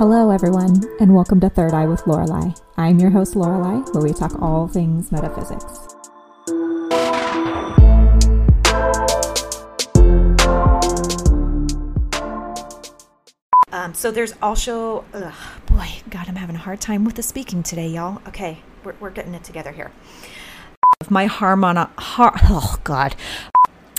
Hello, everyone, and welcome to Third Eye with Lorelei. I'm your host, Lorelei, where we talk all things metaphysics. Um, so there's also, ugh, boy, God, I'm having a hard time with the speaking today, y'all. Okay, we're, we're getting it together here. My harmona, har, oh God.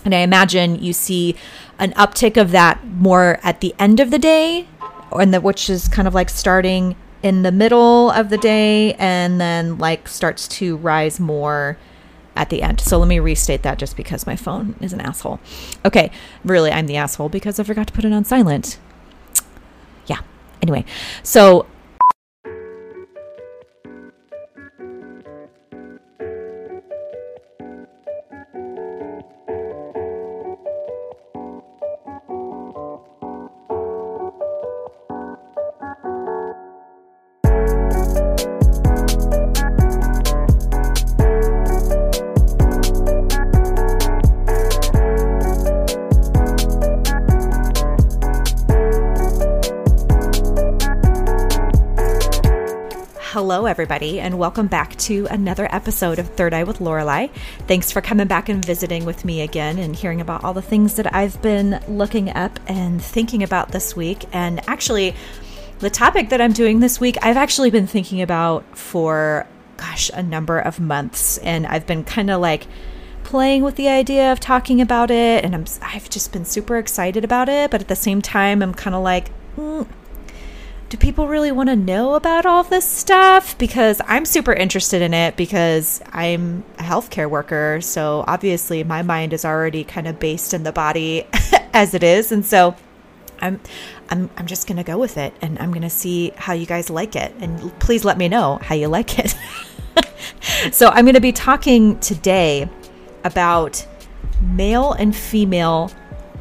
And I imagine you see an uptick of that more at the end of the day, and that which is kind of like starting in the middle of the day, and then like starts to rise more at the end. So let me restate that just because my phone is an asshole. Okay, really, I'm the asshole because I forgot to put it on silent. Yeah. Anyway, so everybody, and welcome back to another episode of Third Eye with Lorelei. Thanks for coming back and visiting with me again and hearing about all the things that I've been looking up and thinking about this week. And actually, the topic that I'm doing this week, I've actually been thinking about for, gosh, a number of months. And I've been kind of like, playing with the idea of talking about it and I'm I've just been super excited about it but at the same time I'm kind of like mm, do people really want to know about all this stuff? Because I'm super interested in it because I'm a healthcare worker. So obviously, my mind is already kind of based in the body as it is. And so I'm, I'm, I'm just going to go with it and I'm going to see how you guys like it. And please let me know how you like it. so I'm going to be talking today about male and female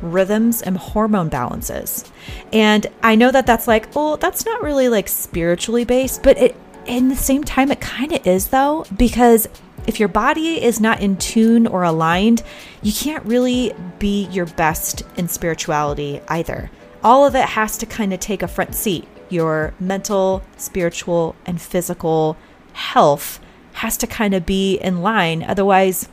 rhythms and hormone balances. And I know that that's like, oh, that's not really like spiritually based, but it in the same time it kind of is though because if your body is not in tune or aligned, you can't really be your best in spirituality either. All of it has to kind of take a front seat. Your mental, spiritual, and physical health has to kind of be in line. Otherwise,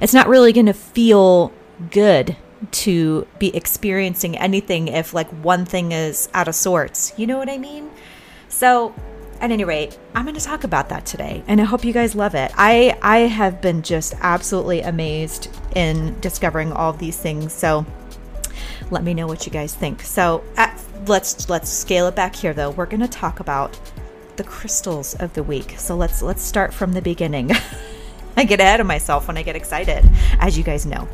it's not really going to feel good to be experiencing anything if like one thing is out of sorts. You know what I mean? So, at any rate, I'm going to talk about that today and I hope you guys love it. I I have been just absolutely amazed in discovering all of these things. So, let me know what you guys think. So, at, let's let's scale it back here though. We're going to talk about the crystals of the week. So, let's let's start from the beginning. I get ahead of myself when I get excited, as you guys know.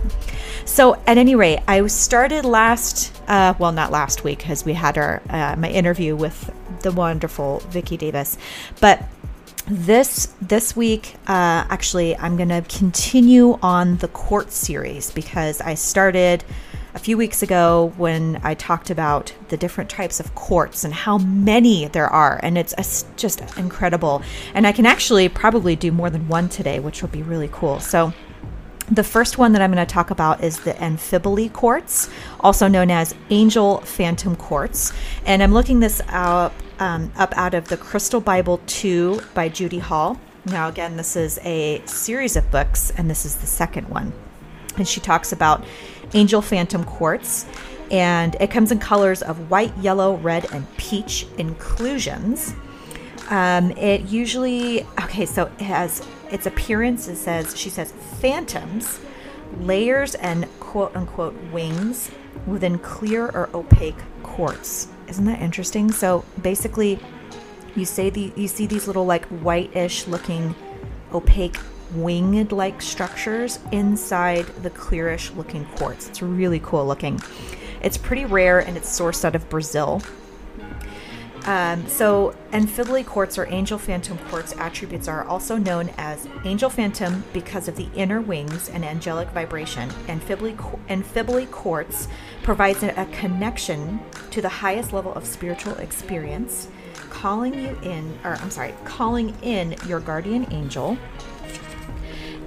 So, at any rate, I started last, uh, well, not last week because we had our uh, my interview with the wonderful Vicki Davis, but this this week, uh, actually, I'm going to continue on the quartz series because I started a few weeks ago when I talked about the different types of quartz and how many there are. And it's just incredible. And I can actually probably do more than one today, which will be really cool. So, the first one that I'm going to talk about is the Amphibole quartz, also known as angel phantom quartz. And I'm looking this up, um, up out of the Crystal Bible 2 by Judy Hall. Now, again, this is a series of books, and this is the second one. And she talks about Angel Phantom Quartz. And it comes in colors of white, yellow, red, and peach inclusions. Um, it usually, okay, so it has its appearance. It says, she says, phantoms, layers, and quote unquote wings within clear or opaque quartz. Isn't that interesting? So basically, you say the you see these little like whitish looking opaque winged like structures inside the clearish looking quartz. It's really cool looking. It's pretty rare and it's sourced out of Brazil. Um, so, amphibole quartz or angel phantom quartz attributes are also known as angel phantom because of the inner wings and angelic vibration. Amphibole, amphibole quartz provides a connection to the highest level of spiritual experience, calling you in, or I'm sorry, calling in your guardian angel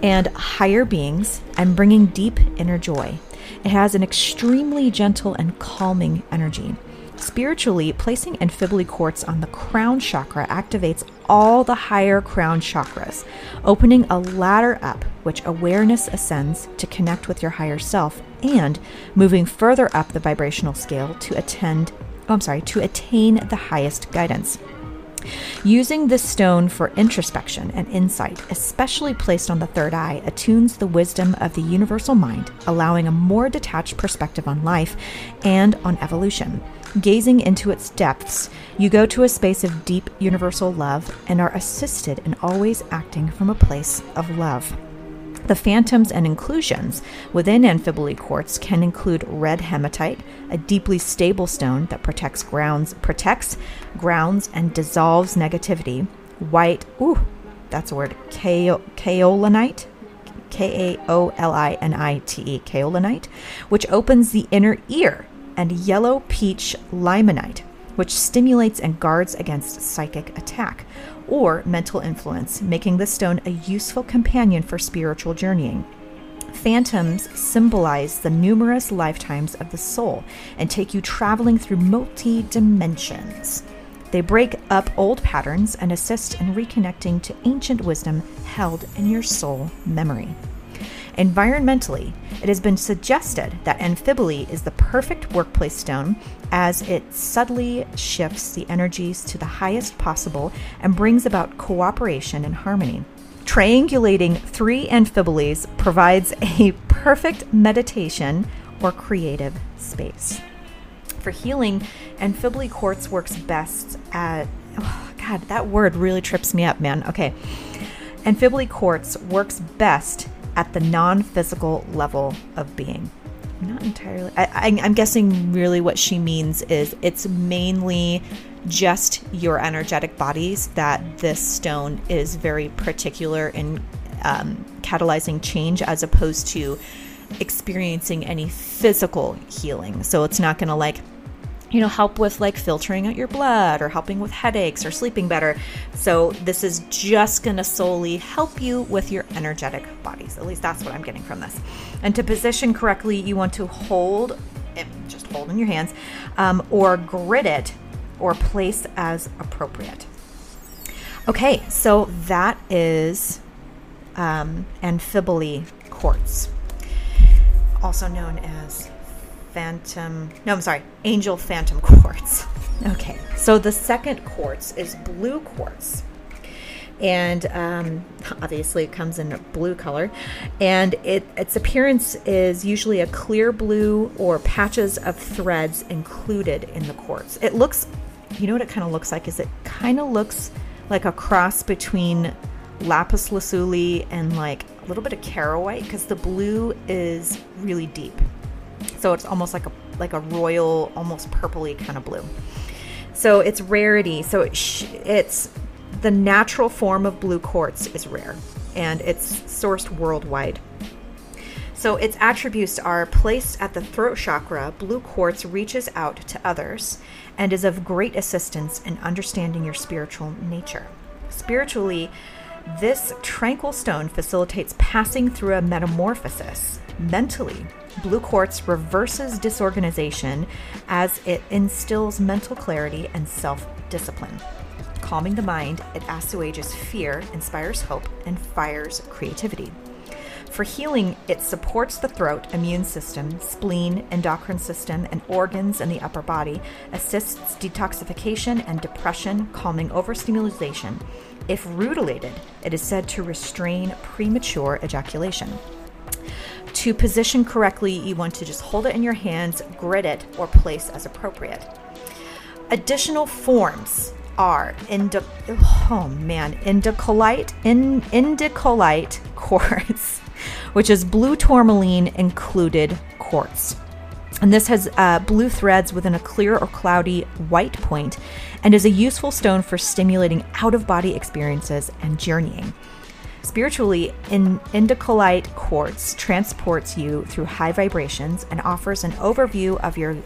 and higher beings and bringing deep inner joy. It has an extremely gentle and calming energy. Spiritually, placing Amphiboly quartz on the crown chakra activates all the higher crown chakras, opening a ladder up which awareness ascends to connect with your higher self and moving further up the vibrational scale to attend oh, I'm sorry, to attain the highest guidance. Using this stone for introspection and insight, especially placed on the third eye, attunes the wisdom of the universal mind, allowing a more detached perspective on life and on evolution. Gazing into its depths, you go to a space of deep universal love and are assisted in always acting from a place of love. The phantoms and inclusions within Amphiboly quartz can include red hematite, a deeply stable stone that protects grounds, protects grounds and dissolves negativity. White, ooh, that's a word, kaolinite, K A O L I N I T E, kaolinite, which opens the inner ear, and yellow peach limonite, which stimulates and guards against psychic attack or mental influence, making the stone a useful companion for spiritual journeying. Phantoms symbolize the numerous lifetimes of the soul and take you traveling through multi dimensions. They break up old patterns and assist in reconnecting to ancient wisdom held in your soul memory. Environmentally, it has been suggested that Amphiboly is the perfect workplace stone as it subtly shifts the energies to the highest possible and brings about cooperation and harmony. Triangulating three amphibolies provides a perfect meditation or creative space. For healing, Amphiboly quartz works best at. Oh, God, that word really trips me up, man. Okay. Amphiboly quartz works best at the non physical level of being. Not entirely. I, am guessing really what she means is it's mainly just your energetic bodies that this stone is very particular in um, catalyzing change as opposed to experiencing any physical healing. So it's not going to like you know, help with like filtering out your blood or helping with headaches or sleeping better. So, this is just going to solely help you with your energetic bodies. At least that's what I'm getting from this. And to position correctly, you want to hold it, just hold in your hands um, or grid it or place as appropriate. Okay, so that is um, Amphiboly quartz, also known as phantom, no, I'm sorry, angel phantom quartz. Okay, so the second quartz is blue quartz. And um, obviously, it comes in a blue color, and it, its appearance is usually a clear blue or patches of threads included in the quartz. It looks, you know what it kind of looks like? Is it kind of looks like a cross between lapis lazuli and like a little bit of caraway because the blue is really deep. So it's almost like a like a royal, almost purpley kind of blue. So it's rarity. So it's the natural form of blue quartz is rare, and it's sourced worldwide. So its attributes are placed at the throat chakra. Blue quartz reaches out to others and is of great assistance in understanding your spiritual nature. Spiritually, this tranquil stone facilitates passing through a metamorphosis mentally Blue quartz reverses disorganization as it instills mental clarity and self discipline. Calming the mind, it assuages fear, inspires hope, and fires creativity. For healing, it supports the throat, immune system, spleen, endocrine system, and organs in the upper body, assists detoxification and depression, calming overstimulation. If rutilated, it is said to restrain premature ejaculation. To position correctly, you want to just hold it in your hands, grid it, or place as appropriate. Additional forms are indi- oh man, indicolite, in, indicolite quartz, which is blue tourmaline included quartz. And this has uh, blue threads within a clear or cloudy white point and is a useful stone for stimulating out of body experiences and journeying. Spiritually, in indicolite quartz transports you through high vibrations and offers an overview of your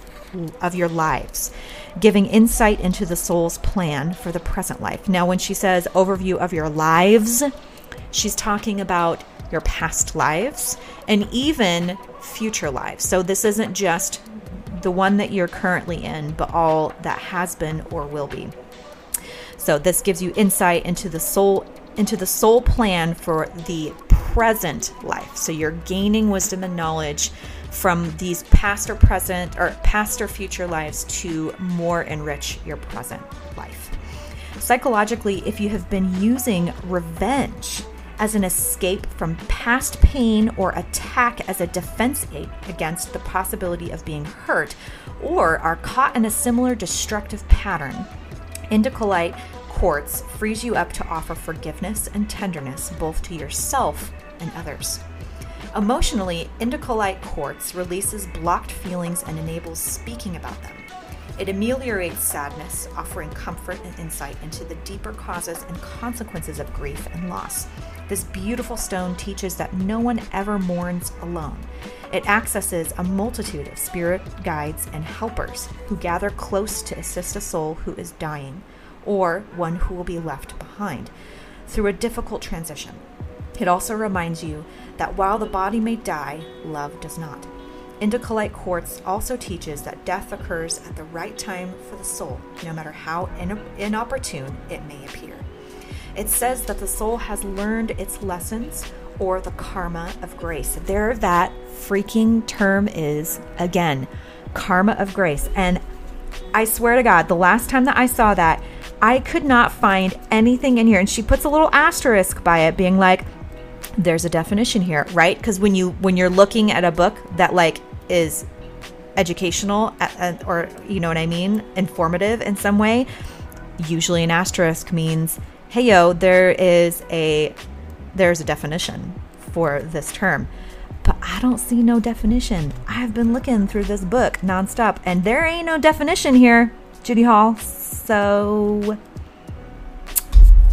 of your lives, giving insight into the soul's plan for the present life. Now, when she says overview of your lives, she's talking about your past lives and even future lives. So this isn't just the one that you're currently in, but all that has been or will be. So this gives you insight into the soul into the soul plan for the present life. So you're gaining wisdom and knowledge from these past or present or past or future lives to more enrich your present life. Psychologically, if you have been using revenge as an escape from past pain or attack as a defense against the possibility of being hurt, or are caught in a similar destructive pattern, Indicolite quartz frees you up to offer forgiveness and tenderness both to yourself and others. Emotionally, Indicolite quartz releases blocked feelings and enables speaking about them. It ameliorates sadness, offering comfort and insight into the deeper causes and consequences of grief and loss. This beautiful stone teaches that no one ever mourns alone. It accesses a multitude of spirit guides and helpers who gather close to assist a soul who is dying or one who will be left behind through a difficult transition. It also reminds you that while the body may die, love does not. Indicolite quartz also teaches that death occurs at the right time for the soul, no matter how inopportune it may appear. It says that the soul has learned its lessons or the karma of grace. There, that freaking term is again karma of grace. And I swear to God, the last time that I saw that, I could not find anything in here. And she puts a little asterisk by it, being like, there's a definition here, right? Because when you when you're looking at a book that like is educational uh, uh, or you know what I mean, informative in some way, usually an asterisk means, hey yo, there is a there's a definition for this term. But I don't see no definition. I've been looking through this book nonstop, and there ain't no definition here, Judy Hall. So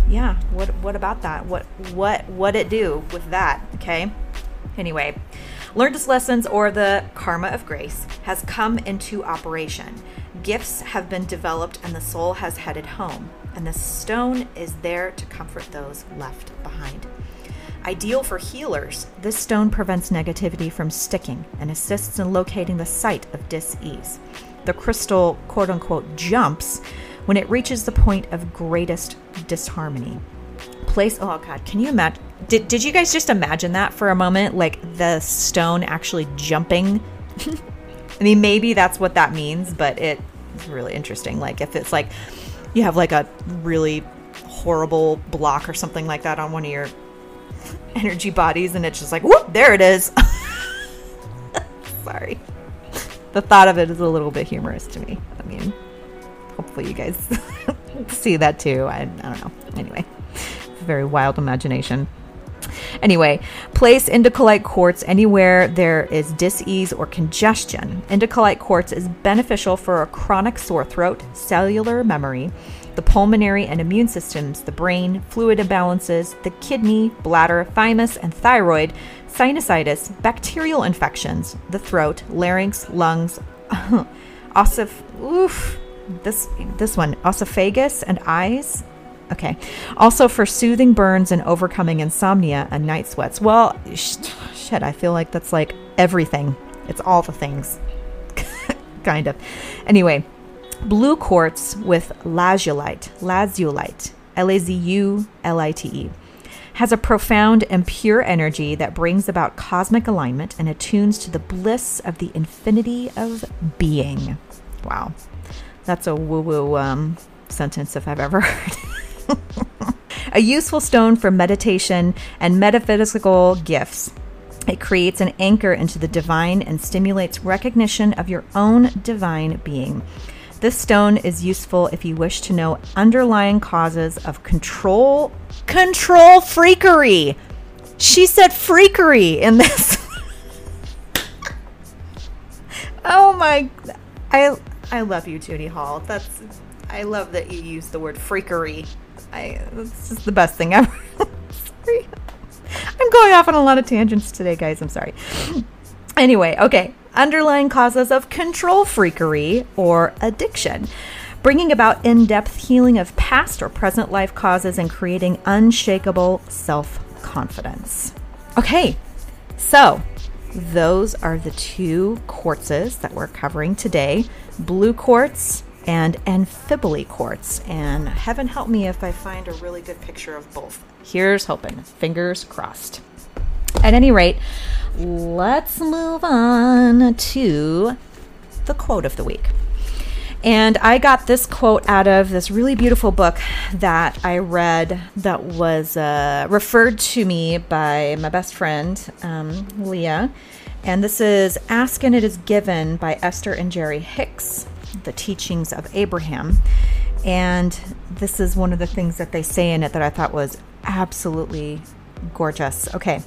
yeah, what what about that? What what what it do with that? Okay. Anyway, learned its lessons or the karma of grace has come into operation. Gifts have been developed and the soul has headed home, and the stone is there to comfort those left behind. Ideal for healers, this stone prevents negativity from sticking and assists in locating the site of dis-ease. The crystal quote unquote jumps when it reaches the point of greatest disharmony. Place, oh God, can you imagine? Did, did you guys just imagine that for a moment? Like the stone actually jumping? I mean, maybe that's what that means, but it's really interesting. Like if it's like you have like a really horrible block or something like that on one of your energy bodies and it's just like, whoop, there it is. Sorry. The thought of it is a little bit humorous to me. I mean, hopefully you guys see that too. I, I don't know. Anyway, very wild imagination. Anyway, place indicolite quartz anywhere there is dis-ease or congestion. Indicolite quartz is beneficial for a chronic sore throat, cellular memory, the pulmonary and immune systems, the brain, fluid imbalances, the kidney, bladder, thymus, and thyroid, sinusitis, bacterial infections, the throat, larynx, lungs, oof, this this one esophagus and eyes. Okay. Also for soothing burns and overcoming insomnia and night sweats. Well shit i feel like that's like everything. It's all the things. Kind of. Anyway blue quartz with lazulite lazulite l-a-z-u-l-i-t-e has a profound and pure energy that brings about cosmic alignment and attunes to the bliss of the infinity of being wow that's a woo woo um, sentence if I've ever heard. a useful stone for meditation and metaphysical gifts. It creates an anchor into the divine and stimulates recognition of your own divine being. This stone is useful if you wish to know underlying causes of control control freakery. She said freakery in this. oh my I I love you, Judy Hall. That's I love that you use the word freakery. I this is the best thing ever. sorry. I'm going off on a lot of tangents today, guys. I'm sorry. Anyway, okay. Underlying causes of control freakery or addiction. Bringing about in depth healing of past or present life causes and creating unshakable self confidence. Okay, so those are the two quartzes that we're covering today blue quartz and amphibole quartz. And heaven help me if I find a really good picture of both. Here's hoping. Fingers crossed. At any rate, let's move on to the quote of the week. And I got this quote out of this really beautiful book that I read that was uh, referred to me by my best friend, um, Leah. And this is Ask and It Is Given by Esther and Jerry Hicks, the teachings of Abraham. And this is one of the things that they say in it that I thought was absolutely gorgeous. Okay.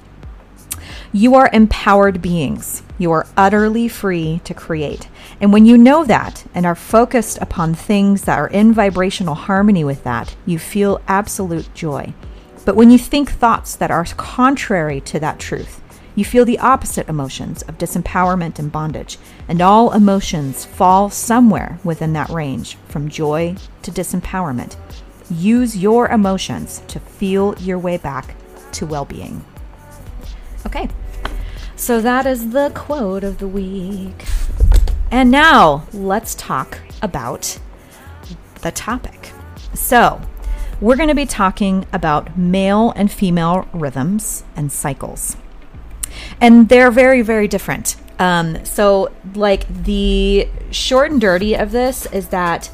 You are empowered beings. You are utterly free to create. And when you know that and are focused upon things that are in vibrational harmony with that, you feel absolute joy. But when you think thoughts that are contrary to that truth, you feel the opposite emotions of disempowerment and bondage. And all emotions fall somewhere within that range, from joy to disempowerment. Use your emotions to feel your way back to well being. Okay, so that is the quote of the week. And now let's talk about the topic. So, we're going to be talking about male and female rhythms and cycles. And they're very, very different. Um, so, like, the short and dirty of this is that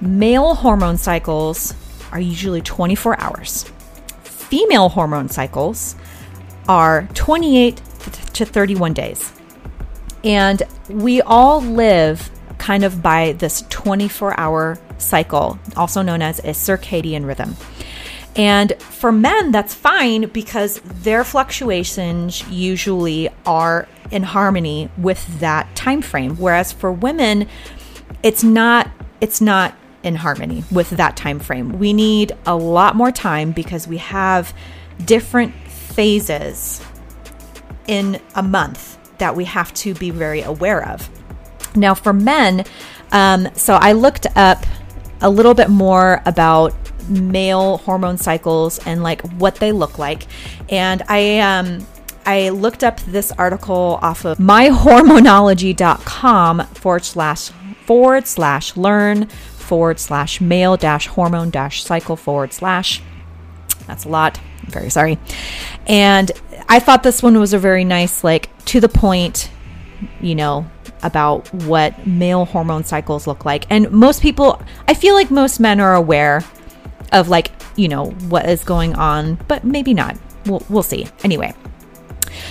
male hormone cycles are usually 24 hours, female hormone cycles are 28 to 31 days. And we all live kind of by this 24 hour cycle, also known as a circadian rhythm. And for men, that's fine because their fluctuations usually are in harmony with that time frame. Whereas for women, it's not it's not in harmony with that time frame. We need a lot more time because we have different phases in a month that we have to be very aware of. Now, for men, um, so I looked up a little bit more about male hormone cycles and like what they look like, and I um, I looked up this article off of myhormonology.com forward slash forward slash learn forward slash male dash hormone dash cycle forward slash. That's a lot. Very sorry. And I thought this one was a very nice, like, to the point, you know, about what male hormone cycles look like. And most people, I feel like most men are aware of, like, you know, what is going on, but maybe not. We'll, we'll see. Anyway.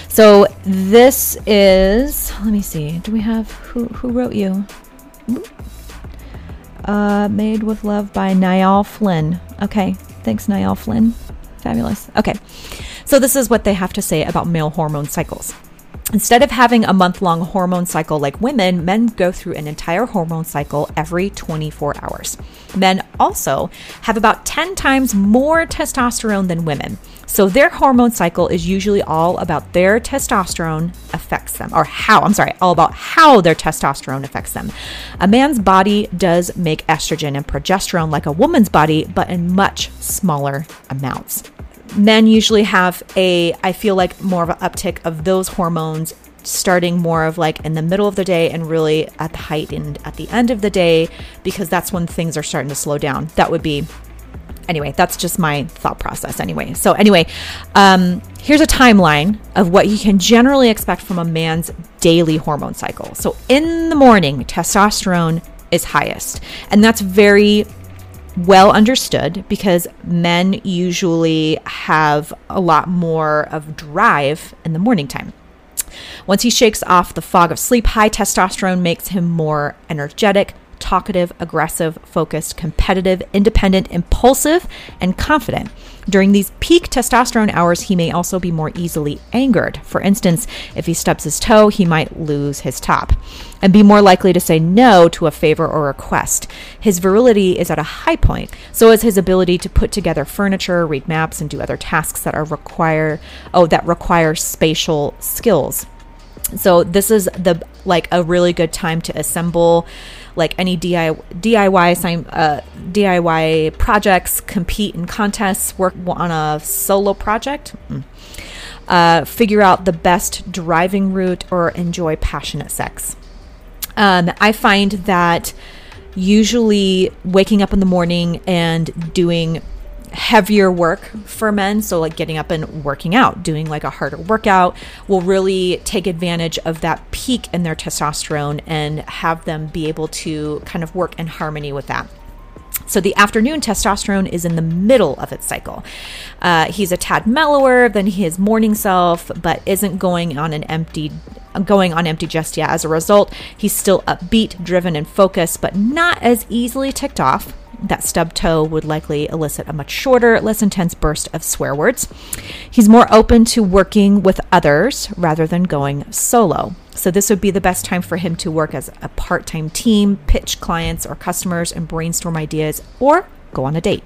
So this is, let me see. Do we have, who, who wrote you? Uh, Made with Love by Niall Flynn. Okay. Thanks, Niall Flynn. Fabulous. Okay. So, this is what they have to say about male hormone cycles. Instead of having a month long hormone cycle like women, men go through an entire hormone cycle every 24 hours. Men also have about 10 times more testosterone than women. So their hormone cycle is usually all about their testosterone affects them, or how, I'm sorry, all about how their testosterone affects them. A man's body does make estrogen and progesterone like a woman's body, but in much smaller amounts men usually have a, I feel like more of an uptick of those hormones starting more of like in the middle of the day and really at the height and at the end of the day because that's when things are starting to slow down. That would be anyway, that's just my thought process anyway. So anyway, um, here's a timeline of what you can generally expect from a man's daily hormone cycle. So in the morning, testosterone is highest, and that's very well understood because men usually have a lot more of drive in the morning time. Once he shakes off the fog of sleep, high testosterone makes him more energetic, talkative, aggressive, focused, competitive, independent, impulsive, and confident. During these peak testosterone hours, he may also be more easily angered. For instance, if he stubs his toe, he might lose his top and be more likely to say no to a favor or request. His virility is at a high point, so is his ability to put together furniture, read maps, and do other tasks that are require oh that require spatial skills. So this is the like a really good time to assemble like any DIY DIY uh, DIY projects, compete in contests, work on a solo project. Mm. uh, figure out the best driving route, or enjoy passionate sex. Um, I find that usually waking up in the morning and doing heavier work for men. So, like getting up and working out, doing like a harder workout will really take advantage of that peak in their testosterone and have them be able to kind of work in harmony with that. So the afternoon testosterone is in the middle of its cycle. Uh, he's a tad mellower than his morning self, but isn't going on an empty going on empty just yet. As a result, he's still upbeat, driven, and focused, but not as easily ticked off that stub toe would likely elicit a much shorter, less intense burst of swear words. He's more open to working with others rather than going solo. So, this would be the best time for him to work as a part time team, pitch clients or customers, and brainstorm ideas or go on a date.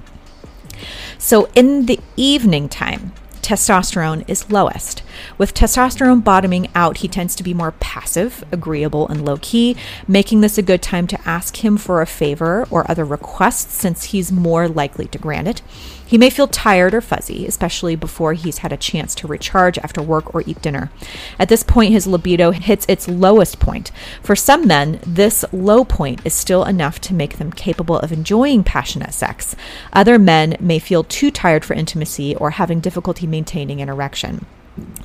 So, in the evening time, testosterone is lowest. With testosterone bottoming out, he tends to be more passive, agreeable, and low key, making this a good time to ask him for a favor or other requests since he's more likely to grant it. He may feel tired or fuzzy, especially before he's had a chance to recharge after work or eat dinner. At this point, his libido hits its lowest point. For some men, this low point is still enough to make them capable of enjoying passionate sex. Other men may feel too tired for intimacy or having difficulty maintaining an erection.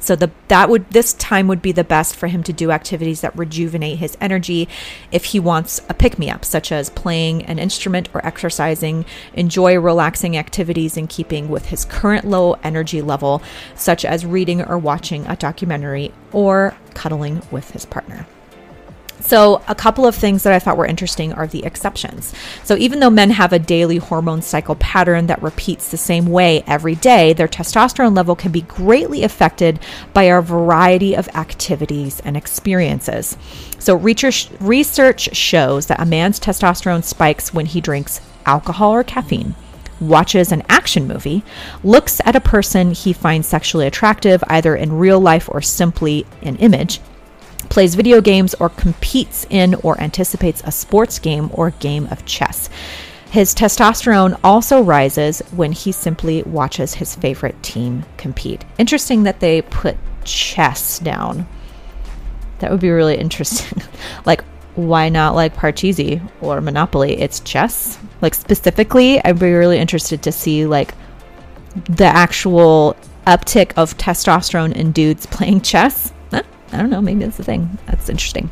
So the that would this time would be the best for him to do activities that rejuvenate his energy if he wants a pick me up such as playing an instrument or exercising, enjoy relaxing activities in keeping with his current low energy level such as reading or watching a documentary or cuddling with his partner. So, a couple of things that I thought were interesting are the exceptions. So, even though men have a daily hormone cycle pattern that repeats the same way every day, their testosterone level can be greatly affected by a variety of activities and experiences. So, research, shows that a man's testosterone spikes when he drinks alcohol or caffeine watches an action movie, looks at a person he finds sexually attractive, either in real life or simply in image, plays video games, or competes in or anticipates a sports game or game of chess. His testosterone also rises when he simply watches his favorite team compete. Interesting that they put chess down. That would be really interesting. like, why not like Parcheesi or Monopoly? It's chess. Like, specifically, I'd be really interested to see like the actual uptick of testosterone in dudes playing chess I don't know, maybe that's the thing. That's interesting.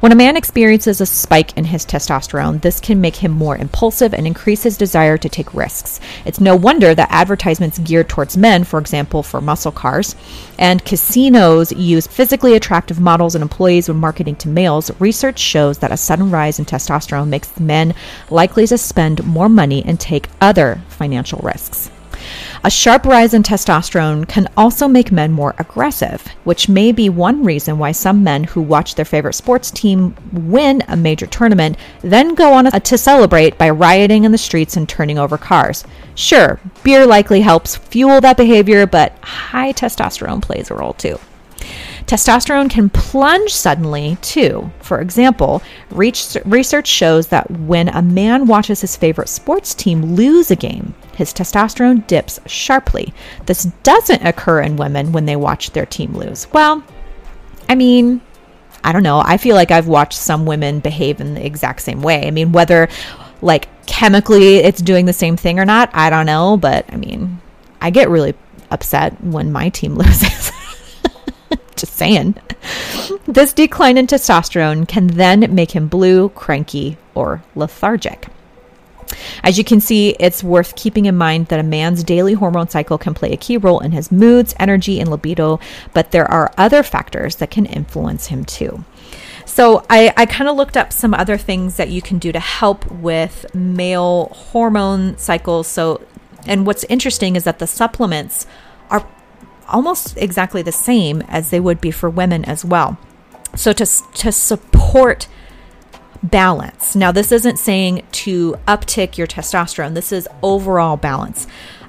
When a man experiences a spike in his testosterone, this can make him more impulsive and increase his desire to take risks. It's no wonder that advertisements geared towards men, for example, for muscle cars, and casinos use physically attractive models and employees when marketing to males. Research shows that a sudden rise in testosterone makes men likely to spend more money and take other financial risks. A sharp rise in testosterone can also make men more aggressive, which may be one reason why some men who watch their favorite sports team win a major tournament then go on to celebrate by rioting in the streets and turning over cars. Sure, beer likely helps fuel that behavior, but high testosterone plays a role too. Testosterone can plunge suddenly, too. For example, research shows that when a man watches his favorite sports team lose a game, his testosterone dips sharply. This doesn't occur in women when they watch their team lose. Well, I mean, I don't know. I feel like I've watched some women behave in the exact same way. I mean, whether like chemically it's doing the same thing or not, I don't know. But I mean, I get really upset when my team loses. Just saying. This decline in testosterone can then make him blue, cranky, or lethargic. As you can see, it's worth keeping in mind that a man's daily hormone cycle can play a key role in his moods, energy, and libido, but there are other factors that can influence him too. So I, I kind of looked up some other things that you can do to help with male hormone cycles. So, and what's interesting is that the supplements almost exactly the same as they would be for women as well. So to to support balance. Now, this isn't saying to uptick your testosterone, this is overall balance.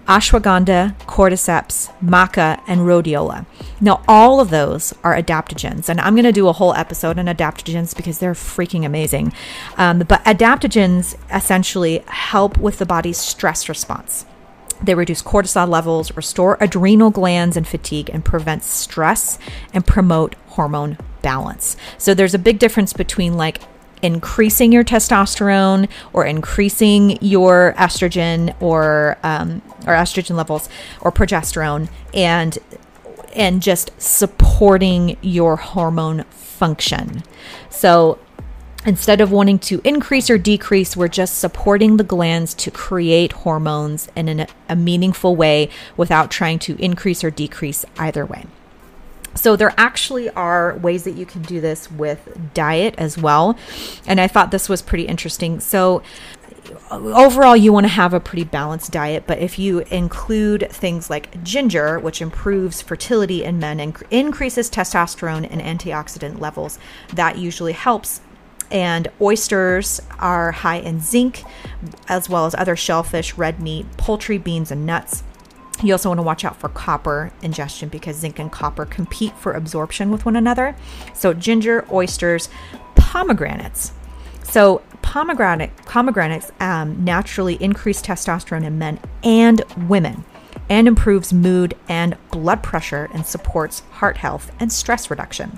Ashwagandha, cordyceps, maca, and rhodiola. Now, all of those are adaptogens, and I'm going to do a whole episode on adaptogens because they're freaking amazing. Um, but adaptogens essentially help with the body's stress response. They reduce cortisol levels, restore adrenal glands and fatigue, and prevent stress and promote hormone balance. So there's a big difference between like increasing your testosterone or increasing your estrogen or um, or estrogen levels or progesterone and and just supporting your hormone function. So instead of wanting to increase or decrease, we're just supporting the glands to create hormones in an, a meaningful way without trying to increase or decrease either way. So, there actually are ways that you can do this with diet as well. And I thought this was pretty interesting. So, overall you want to have a pretty balanced diet but if you include things like ginger which improves fertility in men and increases testosterone and antioxidant levels that usually helps and oysters are high in zinc as well as other shellfish red meat poultry beans and nuts. You also want to watch out for copper ingestion because zinc and copper compete for absorption with one another. So ginger oysters pomegranates. So pomegranate pomegranates um, naturally increase testosterone in men and women and improves mood and blood pressure and supports heart health and stress reduction.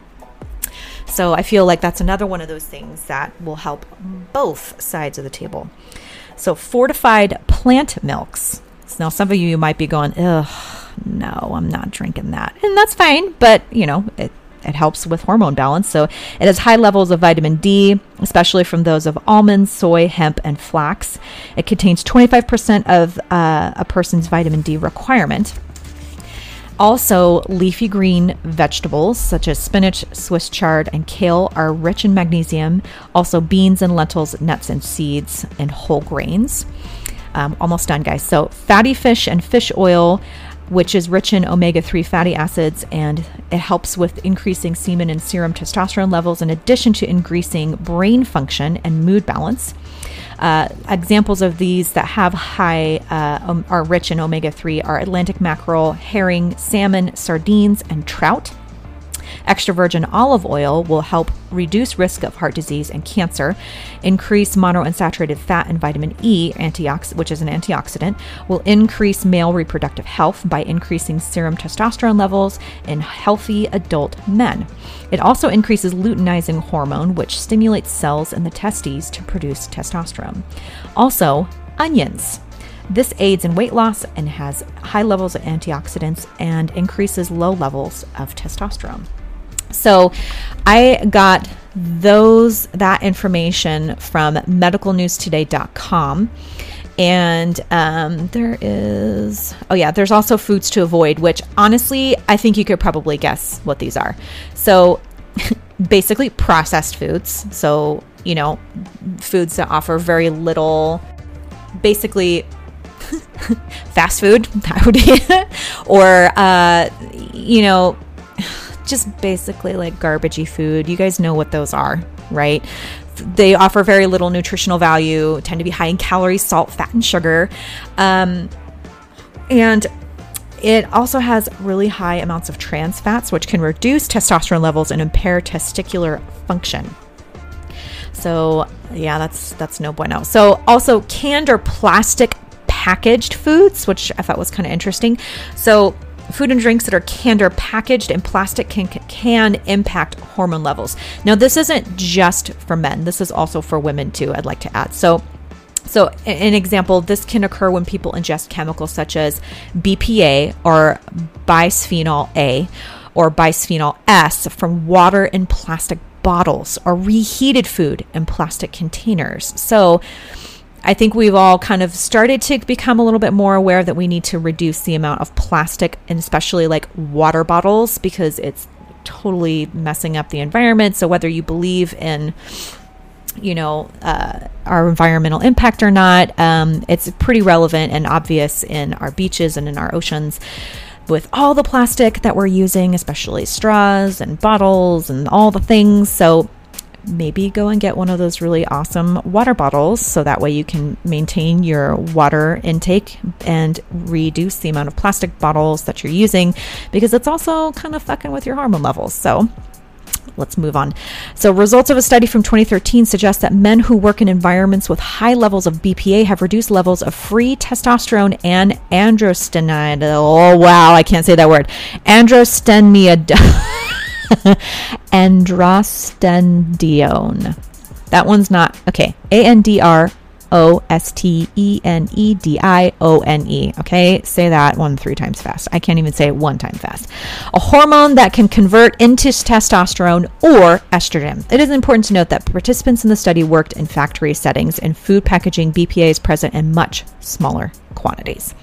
So I feel like that's another one of those things that will help both sides of the table. So fortified plant milks. Now some of you might be going, ugh, no, I'm not drinking that. And that's fine, but you know, it it helps with hormone balance. So it has high levels of vitamin D, especially from those of almonds, soy, hemp, and flax. It contains 25% of uh, a person's vitamin D requirement. Also, leafy green vegetables such as spinach, Swiss chard, and kale are rich in magnesium. Also, beans and lentils, nuts and seeds, and whole grains. Um, almost done, guys. So, fatty fish and fish oil which is rich in omega 3 fatty acids and it helps with increasing semen and serum testosterone levels in addition to increasing brain function and mood balance. Uh, examples of these that have high, uh, um, are rich in omega 3 are Atlantic mackerel, herring, salmon, sardines, and trout. Extra virgin olive oil will help reduce risk of heart disease and cancer. Increase monounsaturated fat and vitamin E, which is an antioxidant, will increase male reproductive health by increasing serum testosterone levels in healthy adult men. It also increases luteinizing hormone, which stimulates cells in the testes to produce testosterone. Also, onions. This aids in weight loss and has high levels of antioxidants and increases low levels of testosterone. So I got those that information from medicalnewstoday.com and um, there is oh yeah there's also foods to avoid which honestly i think you could probably guess what these are so basically processed foods so you know foods that offer very little basically fast food or uh, you know just basically like garbagey food. You guys know what those are, right? They offer very little nutritional value, tend to be high in calories, salt, fat, and sugar. Um, and it also has really high amounts of trans fats, which can reduce testosterone levels and impair testicular function. So, yeah, that's that's no bueno. So, also canned or plastic packaged foods, which I thought was kind of interesting. So, food and drinks that are canned or packaged in plastic can, can impact hormone levels. Now, this isn't just for men, this is also for women too, I'd like to add. So, so, an example, this can occur when people ingest chemicals such as BPA or bisphenol A or bisphenol S from water in plastic bottles or reheated food in plastic containers. So, I think we've all kind of started to become a little bit more aware that we need to reduce the amount of plastic and especially like water bottles because it's totally messing up the environment. So whether you believe in you know uh, our environmental impact or not, um, it's pretty relevant and obvious in our beaches and in our oceans with all the plastic that we're using, especially straws and bottles and all the things. So maybe go and get one of those really awesome water bottles so that way you can maintain your water intake and reduce the amount of plastic bottles that you're using because it's also kind of fucking with your hormone levels. So, let's move on. So, results of a study from 2013 suggest that men who work in environments with high levels of BPA have reduced levels of free testosterone and androstenedione. Oh, wow, I can't say that word. Androstenedione. androstenedione. That one's not okay. A N D R O S T E N E D I O N E. Okay, say that one three times fast. I can't even say it one time fast. A hormone that can convert into testosterone or estrogen. It is important to note that participants in the study worked in factory settings and food packaging BPA is present in much smaller quantities.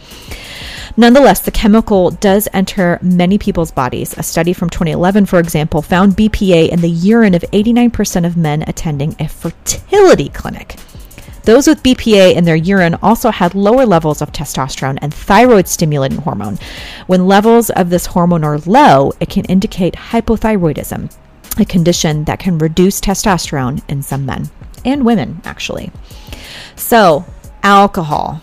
Nonetheless, the chemical does enter many people's bodies. A study from 2011, for example, found BPA in the urine of 89% of men attending a fertility clinic. Those with BPA in their urine also had lower levels of testosterone and thyroid stimulating hormone. When levels of this hormone are low, it can indicate hypothyroidism, a condition that can reduce testosterone in some men and women, actually. So, alcohol.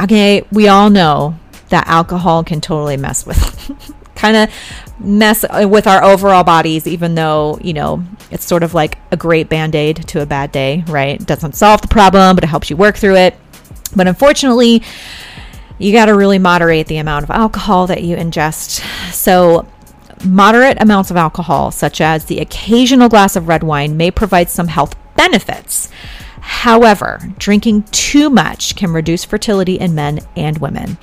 Okay, we all know that alcohol can totally mess with kind of mess uh, with our overall bodies even though you know it's sort of like a great band-aid to a bad day right? It doesn't solve the problem but it helps you work through it. But unfortunately you got to really moderate the amount of alcohol that you ingest. So moderate amounts of alcohol such as the occasional glass of red wine may provide some health benefits. However, drinking too much can reduce fertility in men and women.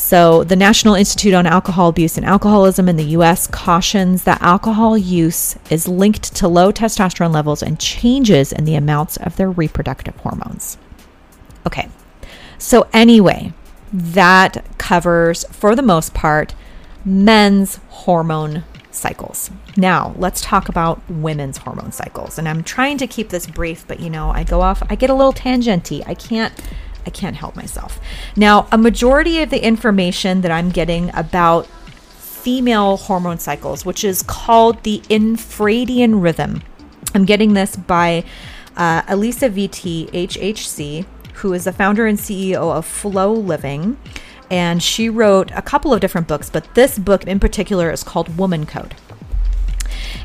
So, the National Institute on Alcohol Abuse and Alcoholism in the US cautions that alcohol use is linked to low testosterone levels and changes in the amounts of their reproductive hormones. Okay, so anyway, that covers, for the most part, men's hormone cycles. Now, let's talk about women's hormone cycles. And I'm trying to keep this brief, but you know, I go off, I get a little tangenty. I can't I can't help myself. Now, a majority of the information that I'm getting about female hormone cycles, which is called the infradian rhythm, I'm getting this by uh, Alisa Vitti, HHC, who is the founder and CEO of FLO Living. And she wrote a couple of different books, but this book in particular is called Woman Code.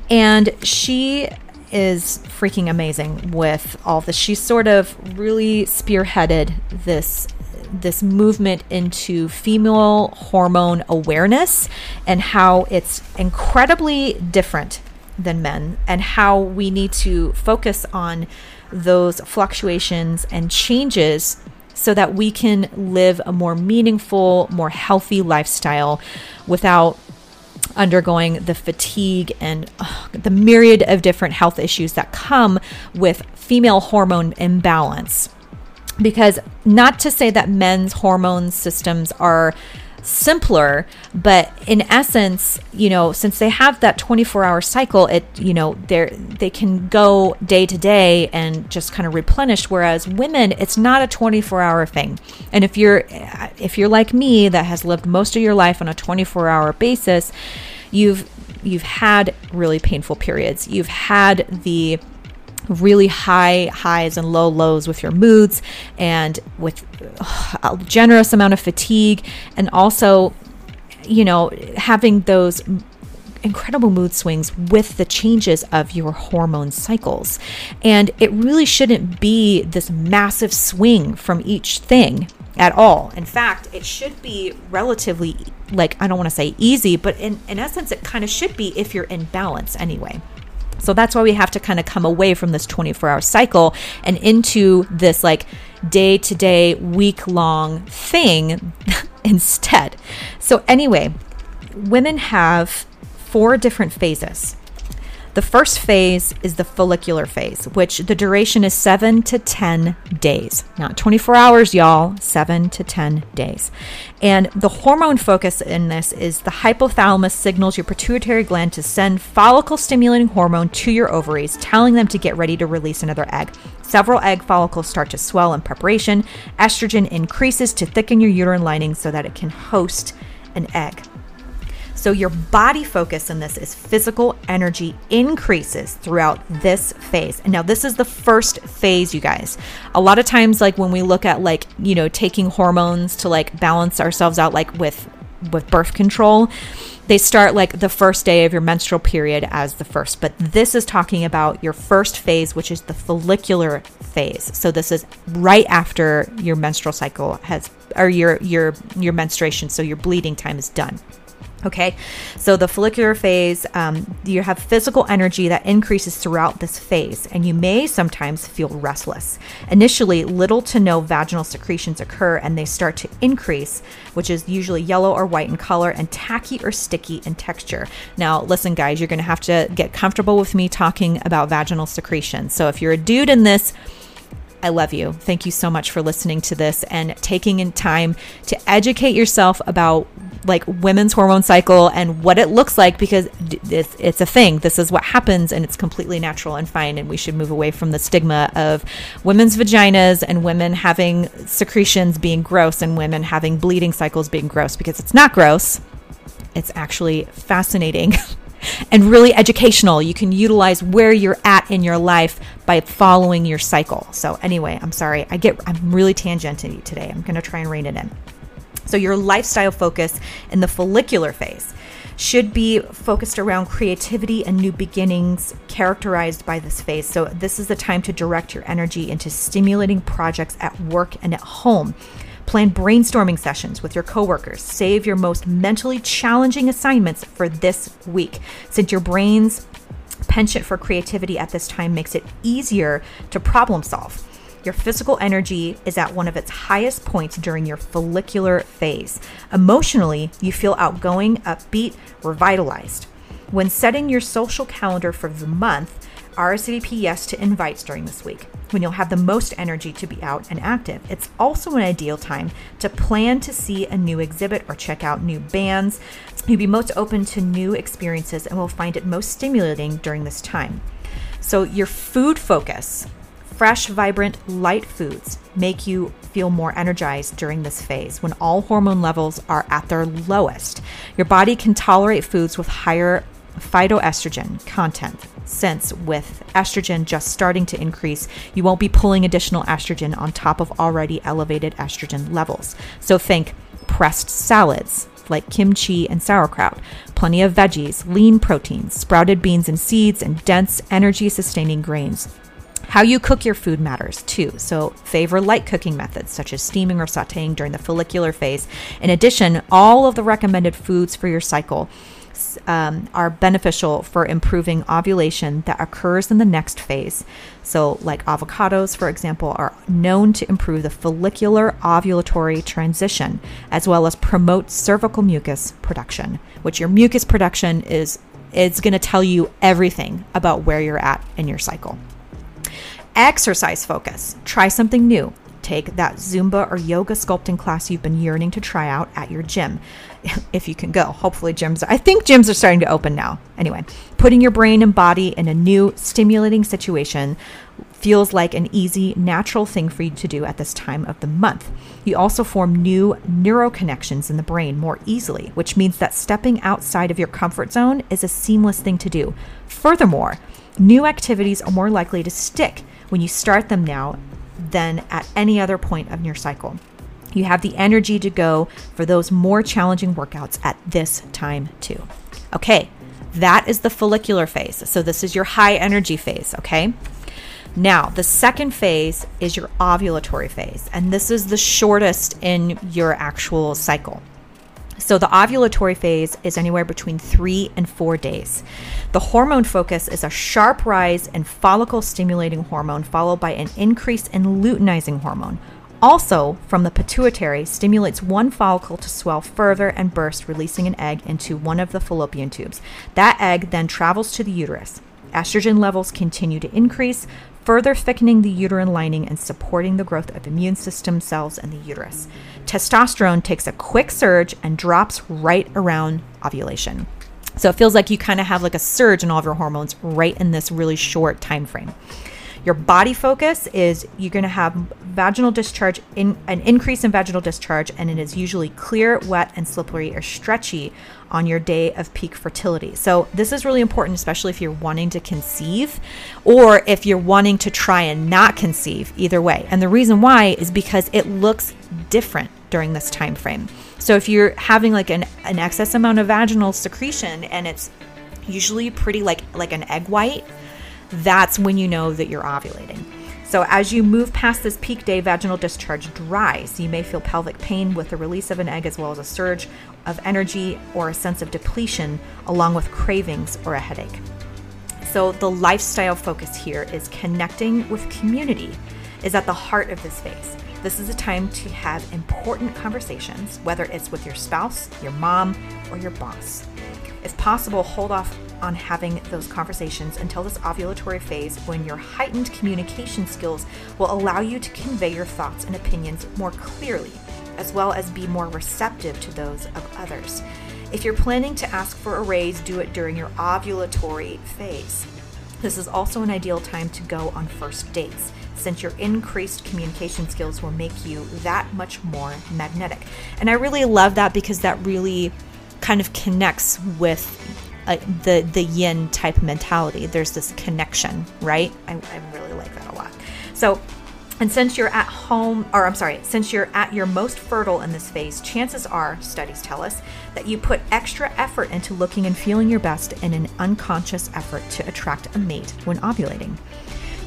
And she is freaking amazing with all this. She sort of really spearheaded this this movement into female hormone awareness and how it's incredibly different than men and how we need to focus on those fluctuations and changes so that we can live a more meaningful, more healthy lifestyle without undergoing the fatigue and the myriad of different health issues that come with female hormone imbalance. Because, not to say that men's hormone systems are simpler but in essence you know since they have that 24 hour cycle it you know they they can go day to day and just kind of replenish whereas women it's not a 24 hour thing. And if you're if you're like me that has lived most of your life on a 24 hour basis you've you've had really painful periods. You've had the really high highs and low lows with your moods and with uh, a generous amount of fatigue and also you know having those incredible mood swings with the changes of your hormone cycles. And it really shouldn't be this massive swing from each thing at all. In fact it should be relatively like i don't want to say easy but in, in essence it kind of should be if you're in balance anyway so that's why we have to kind of come away from this 24 hour cycle and into this like day to day, week long thing instead. So, anyway, women have four different phases the first phase is the follicular phase, which the duration is 7 to 10 days. Not 24 hours, y'all, 7 to 10 days. And the hormone focus in this is the hypothalamus signals your pituitary gland to send follicle stimulating hormone to your ovaries, telling them to get ready to release another egg. Several egg follicles start to swell in preparation. Estrogen increases to thicken your uterine lining so that it can host an egg. So, your body focus in this is physical energy increases throughout this phase. And now, this is the first phase, you guys. A lot of times, like when we look at, like, you know, taking hormones to like balance ourselves out, like with with birth control, they start like the first day of your menstrual period as the first. But this is talking about your first phase, which is the follicular phase. So this is right after your menstrual cycle has or your your your menstruation, so your bleeding time is done. Okay, so the follicular phase, um, you have physical energy that increases throughout this phase, and you may sometimes feel restless. Initially, little to no vaginal secretions occur and they start to increase, which is usually yellow or white in color and tacky or sticky in texture. Now, listen, guys, you're to have to get comfortable with me talking about vaginal secretions. So if you're a dude in this, I love you. Thank you so much for listening to this and taking in time to educate yourself about like women's hormone cycle and what it looks like because it's, it's a thing. This is what happens and it's completely natural and fine. And we should move away from the stigma of women's vaginas and women having secretions being gross and women having bleeding cycles being gross because it's not gross. It's actually fascinating and really educational. You can utilize where you're at in your life by following your cycle. So anyway, I'm sorry. I get I'm really tangenty today. I'm going to try and rein it in. So your lifestyle focus in the follicular phase should be focused around creativity and new beginnings characterized by this phase. So, this is the time to direct your energy into stimulating projects at work and at home. Plan brainstorming sessions with your coworkers. Save your most mentally challenging assignments for this week. Since your brain's penchant for creativity at this time makes it easier to problem solve. Your physical energy is at one of its highest points during your follicular phase. Emotionally, you feel outgoing, upbeat, revitalized. When setting your social calendar for the month, RSVP yes to invites during this week when you'll have the most energy to be out and active. It's also an ideal time to plan to see a new exhibit or check out new bands. You'll be most open to new experiences and will find it most stimulating during this time. So, your food focus fresh, vibrant, light foods make you feel more energized during this phase when all hormone levels are at their lowest. Your body can tolerate foods with higher phytoestrogen content since with estrogen just starting to increase, you won't be pulling additional estrogen on top of already elevated estrogen levels. So think pressed salads like kimchi and sauerkraut, plenty of veggies, lean proteins, sprouted beans and seeds, and dense energy sustaining grains. How you cook your food matters too. So, favor light cooking methods such as steaming or sauteing during the follicular phase. In addition, all of the recommended foods for your cycle um, are beneficial for improving ovulation that occurs in the next phase. So, like avocados, for example, are known to improve the follicular ovulatory transition as well as promote cervical mucus production, which your mucus production is it's going to tell you everything about where you're at in your cycle. Exercise focus. Try something new take that Zumba or yoga sculpting class you've been yearning to try out at your gym. If you can go, hopefully, gyms, I think gyms are starting to open now. Anyway, putting your brain and body in a new, stimulating situation feels like an easy, natural thing for you to do at this time of the month. You also form new neuroconnections in the brain more easily, which means that stepping outside of your comfort zone is a seamless thing to do. Furthermore, new activities are more likely to stick when you start them now than at any other point of your cycle. You have the energy to go for those more challenging workouts at this time, too. Okay, that is the follicular phase. So, this is your high energy phase, okay? Now, the second phase is your ovulatory phase, and this is the shortest in your actual cycle. So, the ovulatory phase is anywhere between three and four days. The hormone focus is a sharp rise in follicle stimulating hormone, followed by an increase in luteinizing hormone. Also, from the pituitary, stimulates one follicle to swell further and burst, releasing an egg into one of the fallopian tubes. That egg then travels to the uterus. Estrogen levels continue to increase, further thickening the uterine lining and supporting the growth of immune system cells in the uterus. Testosterone takes a quick surge and drops right around ovulation. So it feels like you kind of have like a surge in all of your hormones right in this really short time frame. Your body focus is you're going to have vaginal discharge in an increase in vaginal discharge and it is usually clear, wet and slippery or stretchy on your day of peak fertility. So this is really important especially if you're wanting to conceive or if you're wanting to try and not conceive either way. And the reason why is because it looks different during this time frame. So if you're having like an, an excess amount of vaginal secretion and it's usually pretty like like an egg white, that's when you know that you're ovulating. So, as you move past this peak day, vaginal discharge dries. You may feel pelvic pain with the release of an egg, as well as a surge of energy or a sense of depletion, along with cravings or a headache. So, the lifestyle focus here is connecting with community, is at the heart of this phase. This is a time to have important conversations, whether it's with your spouse, your mom, or your boss. If possible, hold off on having those conversations until this ovulatory phase when your heightened communication skills will allow you to convey your thoughts and opinions more clearly, as well as be more receptive to those of others. If you're planning to ask for a raise, do it during your ovulatory phase. This is also an ideal time to go on first dates, since your increased communication skills will make you that much more magnetic. And I really love that because that really kind of connects with uh, the the yin type mentality. There's this connection, right? I, I really like that a lot. So, and since you're at home, or I'm sorry, since you're at your most fertile in this phase, chances are, studies tell us, that you put extra effort into looking and feeling your best in an unconscious effort to attract a mate when ovulating.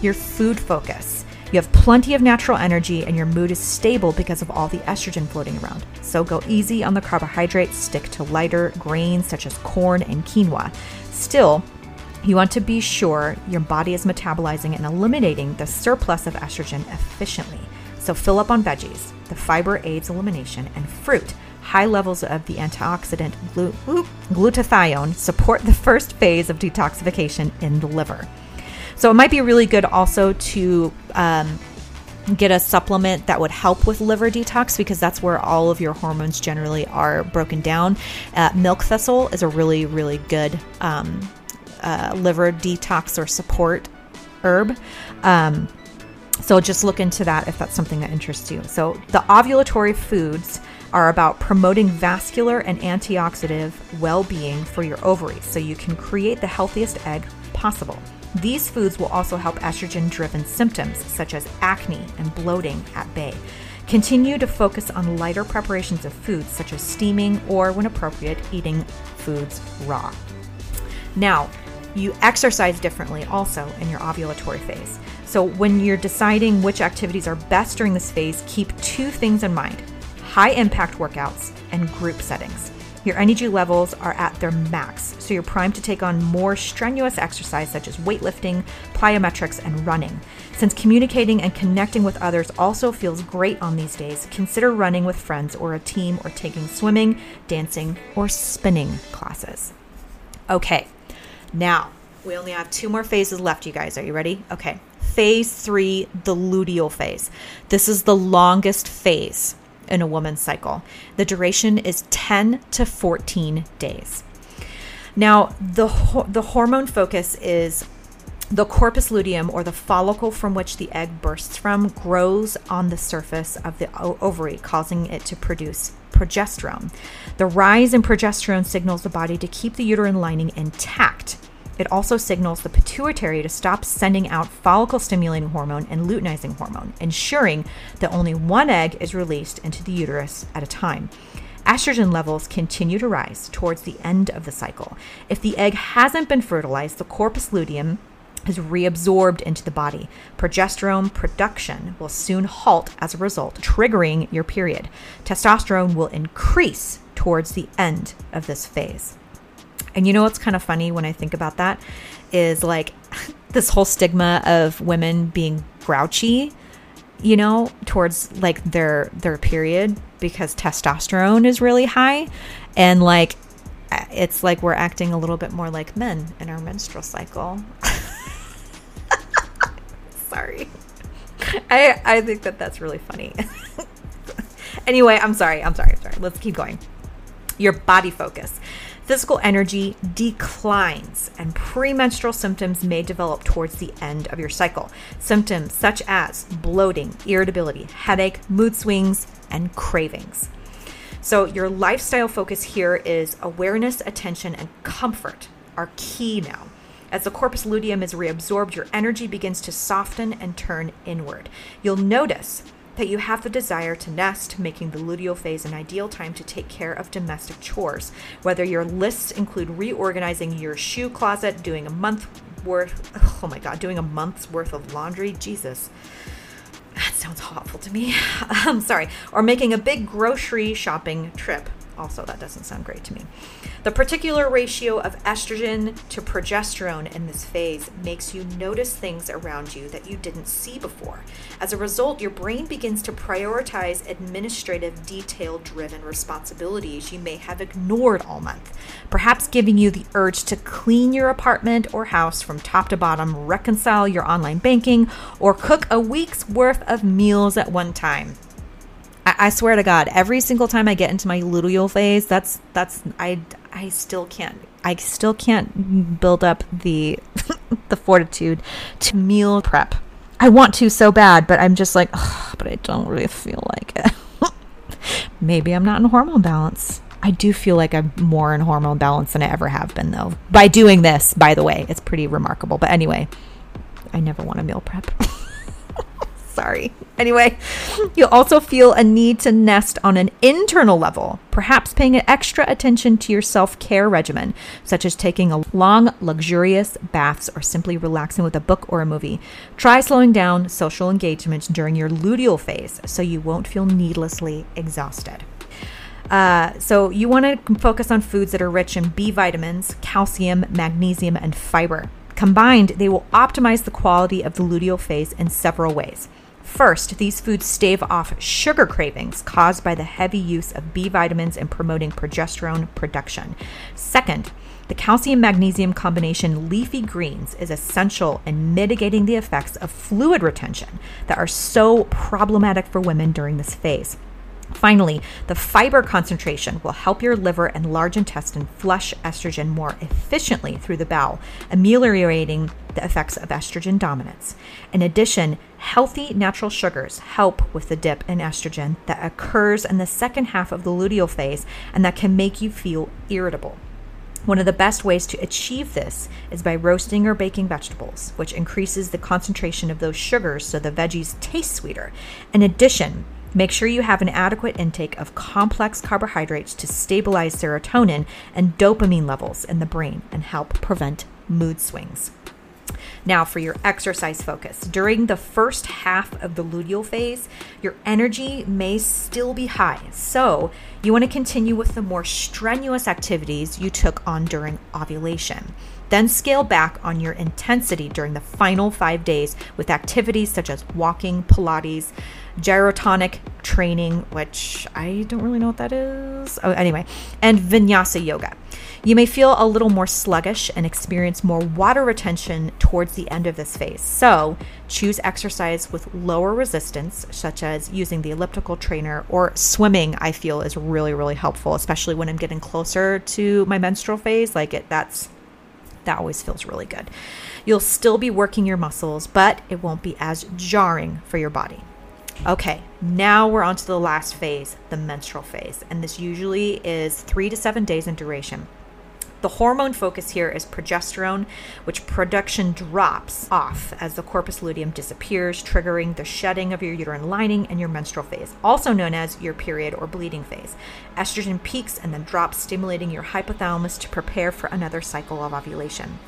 Your food focus you have plenty of natural energy and your mood is stable because of all the estrogen floating around. So go easy on the carbohydrates, stick to lighter grains such as corn and quinoa. Still, you want to be sure your body is metabolizing and eliminating the surplus of estrogen efficiently. So fill up on veggies. The fiber aids elimination and fruit. High levels of the antioxidant glutathione support the first phase of detoxification in the liver. So it might be really good also to um, get a supplement that would help with liver detox because that's where all of your hormones generally are broken down. Uh, milk thistle is a really, really good um, uh, liver detox or support herb. Um, so just look into that if that's something that interests you. So the ovulatory foods are about promoting vascular and antioxidant well being for your ovaries so you can create the healthiest egg possible. These foods will also help estrogen driven symptoms such as acne and bloating at bay. Continue to focus on lighter preparations of foods such as steaming or, when appropriate, eating foods raw. Now, you exercise differently also in your ovulatory phase. So, when you're deciding which activities are best during this phase, keep two things in mind high impact workouts and group settings. Your energy levels are at their max, so you're primed to take on more strenuous exercise such as weightlifting, plyometrics, and running. Since communicating and connecting with others also feels great on these days, consider running with friends or a team or taking swimming, dancing, or spinning classes. Okay, now we only have two more phases left, you guys. Are you ready? Okay. Phase three, the luteal phase. This is the longest phase in a woman's cycle. The duration is 10 to 14 days. Now, the, the hormone focus is the corpus luteum, or the follicle from which the egg bursts from, grows on the surface of the ovary, causing it to produce progesterone. The rise in progesterone signals the body to keep the uterine lining intact it also signals the pituitary to stop sending out follicle stimulating hormone and luteinizing hormone, ensuring that only one egg is released into the uterus at a time. Estrogen levels continue to rise towards the end of the cycle. If the egg hasn't been fertilized, the corpus luteum is reabsorbed into the body. Progesterone production will soon halt as a result, triggering your period. Testosterone will increase towards the end of this phase. And you know what's kind of funny when I think about that is like this whole stigma of women being grouchy, you know, towards like their their period because testosterone is really high and like uh, it's like we're acting a little bit more like men in our menstrual cycle. sorry. I I think that that's really funny. anyway, I'm sorry. I'm sorry. I'm sorry. Let's keep going. Your body focus. Physical energy declines, and premenstrual symptoms may develop towards the end of your cycle. Symptoms such as bloating, irritability, headache, mood swings, and cravings. So, your lifestyle focus here is awareness, attention, and comfort are key now. As the corpus luteum is reabsorbed, your energy begins to soften and turn inward. You'll notice that you have the desire to nest, making the luteal phase an ideal time to take care of domestic chores. Whether your lists include reorganizing your shoe closet, doing a month worth, oh my God, doing a month's worth of laundry, Jesus. That sounds awful to me. I'm sorry. Or making a big grocery shopping trip. Also, that doesn't sound great to me. The particular ratio of estrogen to progesterone in this phase makes you notice things around you that you didn't see before. As a result, your brain begins to prioritize administrative, detail driven responsibilities you may have ignored all month, perhaps giving you the urge to clean your apartment or house from top to bottom, reconcile your online banking, or cook a week's worth of meals at one time. I, I swear to God, every single time I get into my luteal phase, that's that's I I still can't I still can't build up the the fortitude to meal prep. I want to so bad, but I'm just like, but I don't really feel like it. Maybe I'm not in hormone balance. I do feel like I'm more in hormone balance than I ever have been, though. By doing this, by the way, it's pretty remarkable. But anyway, I never want to meal prep. Sorry. Anyway, you'll also feel a need to nest on an internal level, perhaps paying extra attention to your self care regimen, such as taking a long, luxurious baths or simply relaxing with a book or a movie. Try slowing down social engagement during your luteal phase so you won't feel needlessly exhausted. Uh, so, you want to focus on foods that are rich in B vitamins, calcium, magnesium, and fiber. Combined, they will optimize the quality of the luteal phase in several ways. First, these foods stave off sugar cravings caused by the heavy use of B vitamins in promoting progesterone production. Second, the calcium magnesium combination leafy greens is essential in mitigating the effects of fluid retention that are so problematic for women during this phase. Finally, the fiber concentration will help your liver and large intestine flush estrogen more efficiently through the bowel, ameliorating the effects of estrogen dominance. In addition, healthy natural sugars help with the dip in estrogen that occurs in the second half of the luteal phase and that can make you feel irritable. One of the best ways to achieve this is by roasting or baking vegetables, which increases the concentration of those sugars so the veggies taste sweeter. In addition, Make sure you have an adequate intake of complex carbohydrates to stabilize serotonin and dopamine levels in the brain and help prevent mood swings. Now, for your exercise focus. During the first half of the luteal phase, your energy may still be high. So, you want to continue with the more strenuous activities you took on during ovulation. Then scale back on your intensity during the final five days with activities such as walking, Pilates, gyrotonic training, which I don't really know what that is. Oh, anyway, and vinyasa yoga. You may feel a little more sluggish and experience more water retention towards the end of this phase. So, choose exercise with lower resistance, such as using the elliptical trainer or swimming. I feel is really, really helpful, especially when I'm getting closer to my menstrual phase. Like it, that's that always feels really good. You'll still be working your muscles, but it won't be as jarring for your body. Okay, now we're on to the last phase, the menstrual phase, and this usually is three to seven days in duration. The hormone focus here is progesterone, which production drops off as the corpus luteum disappears, triggering the shedding of your uterine lining and your menstrual phase, also known as your period or bleeding phase. Estrogen peaks and then drops, stimulating your hypothalamus to prepare for another cycle of ovulation.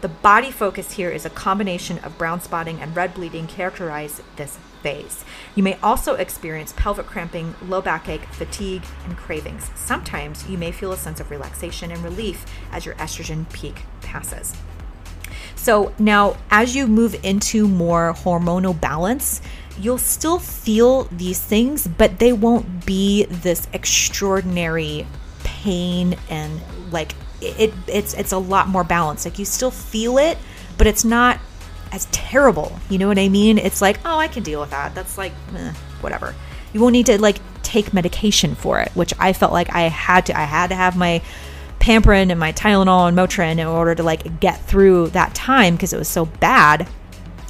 The body focus here is a combination of brown spotting and red bleeding characterize this phase. You may also experience pelvic cramping, low backache, fatigue, and cravings. Sometimes you may feel a sense of relaxation and relief as your estrogen peak passes. So now, as you move into more hormonal balance, you'll still feel these things, but they won't be this extraordinary pain and like it, it's it's a lot more balanced. Like you still feel it, but it's not as terrible. You know what I mean? It's like, oh, I can deal with that. That's like, eh, whatever. You won't need to like take medication for it, which I felt like I had to. I had to have my Pamprin and my Tylenol and Motrin in order to like get through that time because it was so bad.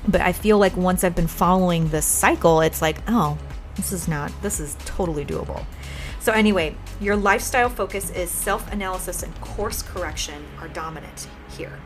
But I feel like once I've been following this cycle, it's like, oh, this is not, this is totally doable. So, anyway, your lifestyle focus is self analysis and course correction are dominant here.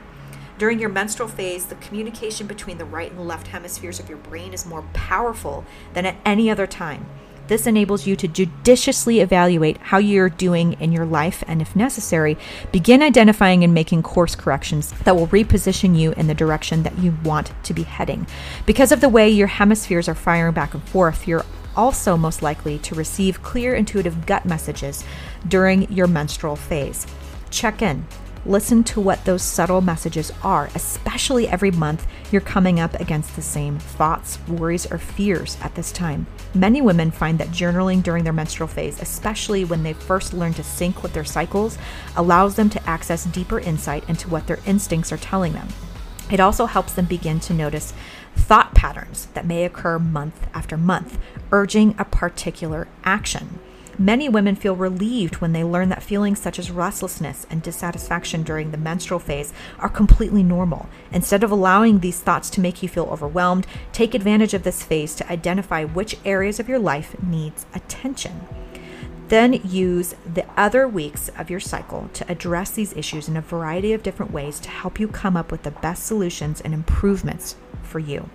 During your menstrual phase, the communication between the right and left hemispheres of your brain is more powerful than at any other time. This enables you to judiciously evaluate how you're doing in your life and, if necessary, begin identifying and making course corrections that will reposition you in the direction that you want to be heading. Because of the way your hemispheres are firing back and forth, you're also most likely to receive clear, intuitive gut messages during your menstrual phase. Check in. Listen to what those subtle messages are, especially every month you're coming up against the same thoughts, worries, or fears at this time. Many women find that journaling during their menstrual phase, especially when they first learn to sync with their cycles, allows them to access deeper insight into what their instincts are telling them. It also helps them begin to notice thought patterns that may occur month after month, urging a particular action. Many women feel relieved when they learn that feelings such as restlessness and dissatisfaction during the menstrual phase are completely normal. Instead of allowing these thoughts to make you feel overwhelmed, take advantage of this phase to identify which areas of your life needs attention. Then use the other weeks of your cycle to address these issues in a variety of different ways to help you come up with the best solutions and improvements for you.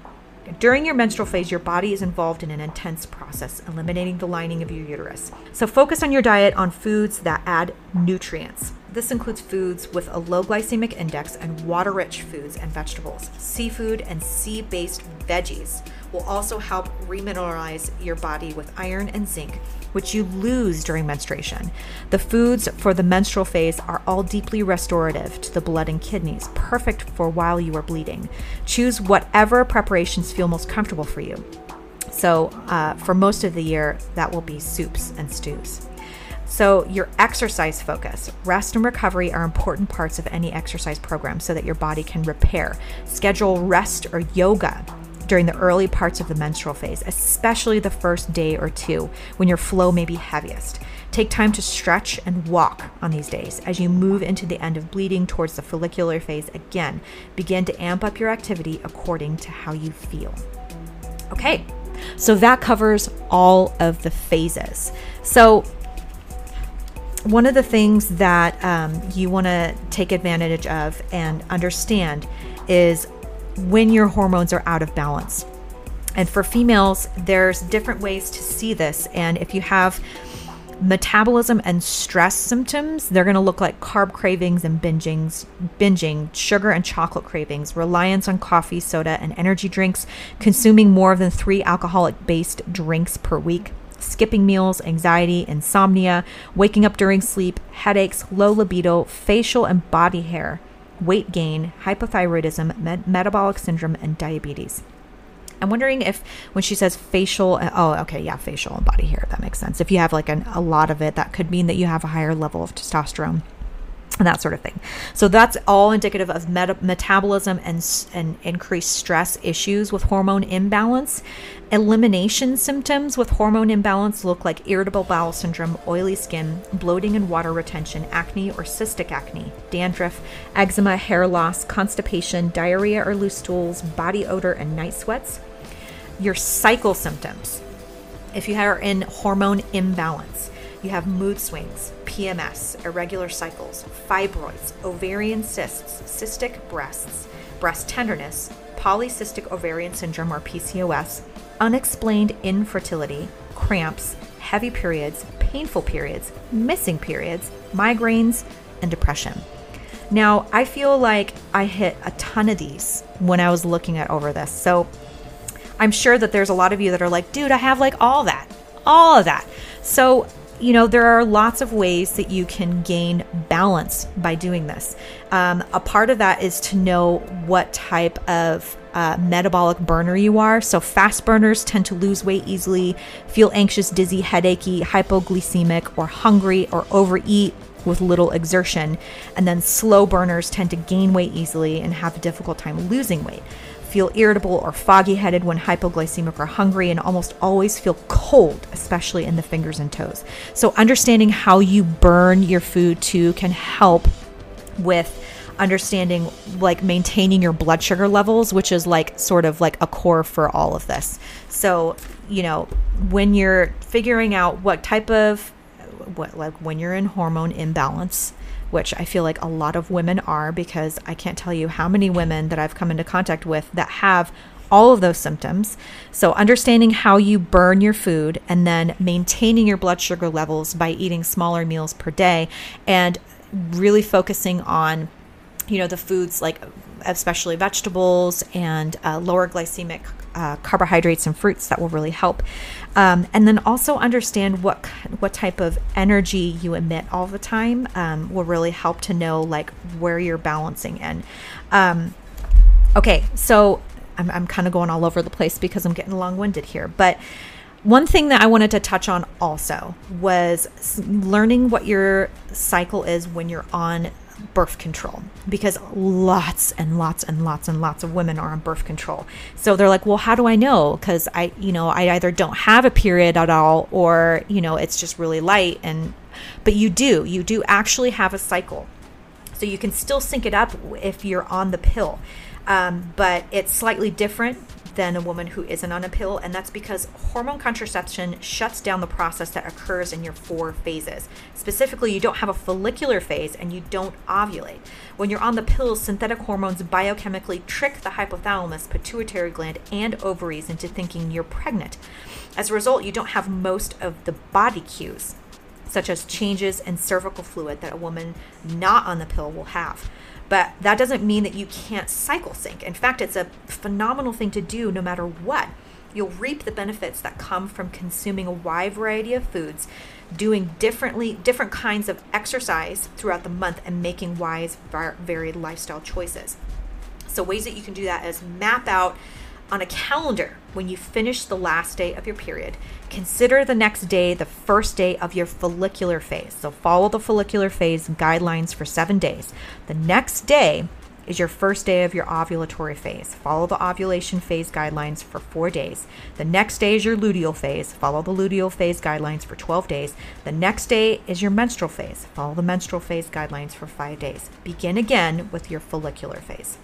During your menstrual phase, your body is involved in an intense process, eliminating the lining of your uterus. So, focus on your diet on foods that add nutrients. This includes foods with a low glycemic index and water rich foods and vegetables. Seafood and sea based veggies will also help remineralize your body with iron and zinc, which you lose during menstruation. The foods for the menstrual phase are all deeply restorative to the blood and kidneys, perfect for while you are bleeding. Choose whatever preparations feel most comfortable for you. So, uh, for most of the year, that will be soups and stews. So, your exercise focus, rest and recovery are important parts of any exercise program so that your body can repair. Schedule rest or yoga during the early parts of the menstrual phase, especially the first day or two when your flow may be heaviest. Take time to stretch and walk on these days. As you move into the end of bleeding towards the follicular phase again, begin to amp up your activity according to how you feel. Okay, so that covers all of the phases. So, one of the things that um, you want to take advantage of and understand is when your hormones are out of balance. And for females, there's different ways to see this. And if you have metabolism and stress symptoms, they're going to look like carb cravings and bingings, binging, sugar and chocolate cravings, reliance on coffee, soda, and energy drinks, consuming more than three alcoholic based drinks per week, skipping meals, anxiety, insomnia, waking up during sleep, headaches, low libido, facial and body hair, weight gain, hypothyroidism, med- metabolic syndrome, and diabetes. I'm wondering if when she says facial, oh, okay, yeah, facial and body hair, that makes sense. If you have like an, a lot of it, that could mean that you have a higher level of testosterone and that sort of thing. So that's all indicative of meta- metabolism and, and increased stress issues with hormone imbalance. Elimination symptoms with hormone imbalance look like irritable bowel syndrome, oily skin, bloating and water retention, acne or cystic acne, dandruff, eczema, hair loss, constipation, diarrhea or loose stools, body odor, and night sweats. Your cycle symptoms. If you are in hormone imbalance, you have mood swings, PMS, irregular cycles, fibroids, ovarian cysts, cystic breasts, breast tenderness, polycystic ovarian syndrome or PCOS, unexplained infertility, cramps, heavy periods, painful periods, missing periods, migraines, and depression. Now, I feel like I hit a ton of these when I was looking at over this. So I'm sure that there's a lot of you that are like, dude, I have like all that, all of that. So you know, there are lots of ways that you can gain balance by doing this. Um, a part of that is to know what type of uh, metabolic burner you are. So, fast burners tend to lose weight easily, feel anxious, dizzy, headachy, hypoglycemic, or hungry, or overeat with little exertion. And then slow burners tend to gain weight easily and have a difficult time losing weight feel irritable or foggy headed when hypoglycemic or hungry, and almost always feel cold, especially in the fingers and toes. So, understanding how you burn your food too can help with understanding like maintaining your blood sugar levels, which is like sort of like a core for all of this. So, you know, when you're figuring out what type of what like when you're in hormone imbalance, which I feel like a lot of women are because I can't tell you how many women that I've come into contact with that have all of those symptoms. So, understanding how you burn your food and then maintaining your blood sugar levels by eating smaller meals per day and really focusing on you know the foods like especially vegetables and uh, lower glycemic uh, carbohydrates and fruits that will really help um, and then also understand what what type of energy you emit all the time um, will really help to know like where you're balancing in. Um, okay so i'm, I'm kind of going all over the place because i'm getting long-winded here but one thing that I wanted to touch on also was learning what your cycle is when you're on birth control because lots and lots and lots and lots of women are on birth control. So they're like, "Well, how do I know?" cuz I, you know, I either don't have a period at all or, you know, it's just really light and but you do. You do actually have a cycle. So you can still sync it up if you're on the pill. Um, but it's slightly different than a woman who isn't on a pill, and that's because hormone contraception shuts down the process that occurs in your four phases. Specifically, you don't have a follicular phase and you don't ovulate. When you're on the pills, synthetic hormones biochemically trick the hypothalamus, pituitary gland, and ovaries into thinking you're pregnant. As a result, you don't have most of the body cues, such as changes in cervical fluid that a woman not on the pill will have. But that doesn't mean that you can't cycle sync. In fact, it's a phenomenal thing to do no matter what. You'll reap the benefits that come from consuming a wide variety of foods, doing differently different kinds of exercise throughout the month and making wise varied lifestyle choices. So ways that you can do that is map out on a calendar when you finish the last day of your period. Consider the next day the first day of your follicular phase. So follow the follicular phase guidelines for seven days. The next day is your first day of your ovulatory phase. Follow the ovulation phase guidelines for four days. The next day is your luteal phase. Follow the luteal phase guidelines for 12 days. The next day is your menstrual phase. Follow the menstrual phase guidelines for five days. Begin again with your follicular phase.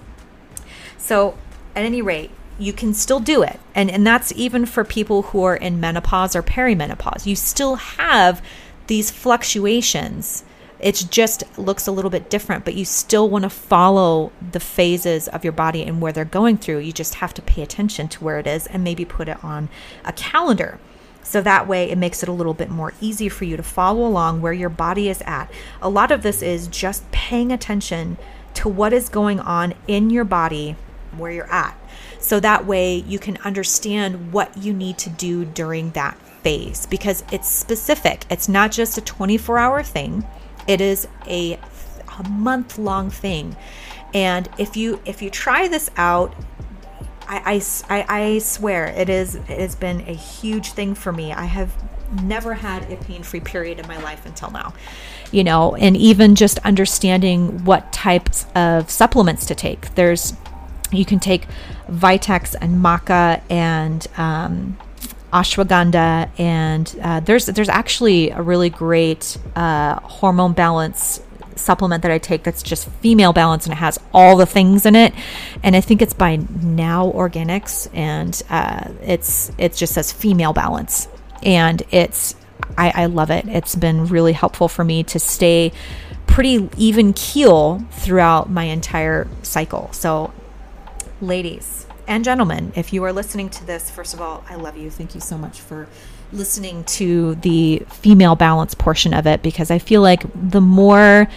So, at any rate, you can still do it. And and that's even for people who are in menopause or perimenopause. You still have these fluctuations. It just looks a little bit different, but you still want to follow the phases of your body and where they're going through. You just have to pay attention to where it is and maybe put it on a calendar. So that way it makes it a little bit more easy for you to follow along where your body is at. A lot of this is just paying attention to what is going on in your body where you're at so that way you can understand what you need to do during that phase because it's specific. It's not just a 24 hour thing, it is a, a month long thing. And if you if you try this out, I, I, I swear it is it has been a huge thing for me. I have never had a pain free period in my life until now. You know, and even just understanding what types of supplements to take. There's you can take Vitex and Maca and um, ashwagandha, and uh, there's there's actually a really great uh, hormone balance supplement that I take that's just female balance and it has all the things in it. And I think it's by Now Organics, and uh, it's it just says female balance, and it's I, I love it. It's been really helpful for me to stay pretty even keel throughout my entire cycle. So ladies and gentlemen, if you are listening to this, first of all, I love you. Thank you so much for listening to the female balance portion of it because I feel like the more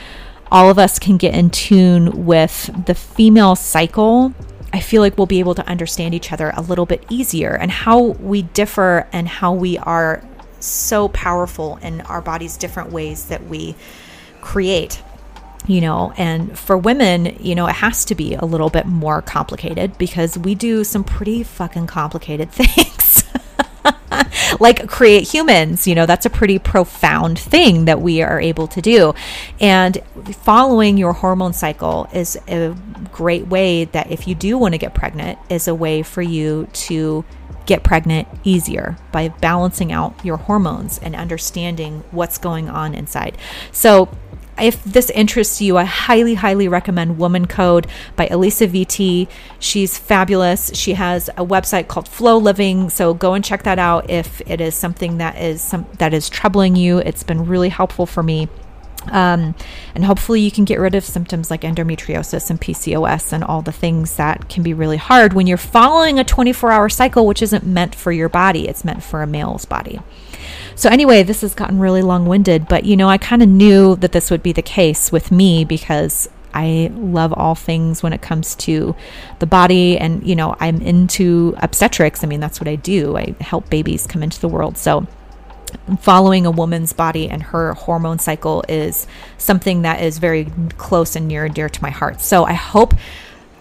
all of us can get in tune with the female cycle, I feel like we'll be able to understand each other a little bit easier and how we differ and how we are so powerful in our bodies' different ways that we create you know and for women you know it has to be a little bit more complicated because we do some pretty fucking complicated things. Like create humans you know that's a pretty profound thing that we are able to do. And following your hormone cycle is a great way that if you do want to get pregnant is a way for you to get pregnant easier by balancing out your hormones and understanding what's going on inside. So if this interests you, I highly, highly recommend Woman Code by Alisa Vitti. She's fabulous. She has a website called FLO Living, so go and check that out if it is something that is some that is troubling you. It's been really helpful for me. Um, and hopefully, you can get rid of symptoms like endometriosis and PCOS and all the things that can be really hard when you're following a 24 hour cycle, which isn't meant for your body, it's meant for a male's body. So, anyway, this has gotten really long winded, but you know, I kind of knew that this would be the case with me because I love all things when it comes to the body. And, you know, I'm into obstetrics. I mean, that's what I do. I help babies come into the world. So, following a woman's body and her hormone cycle is something that is very close and near and dear to my heart. So, I hope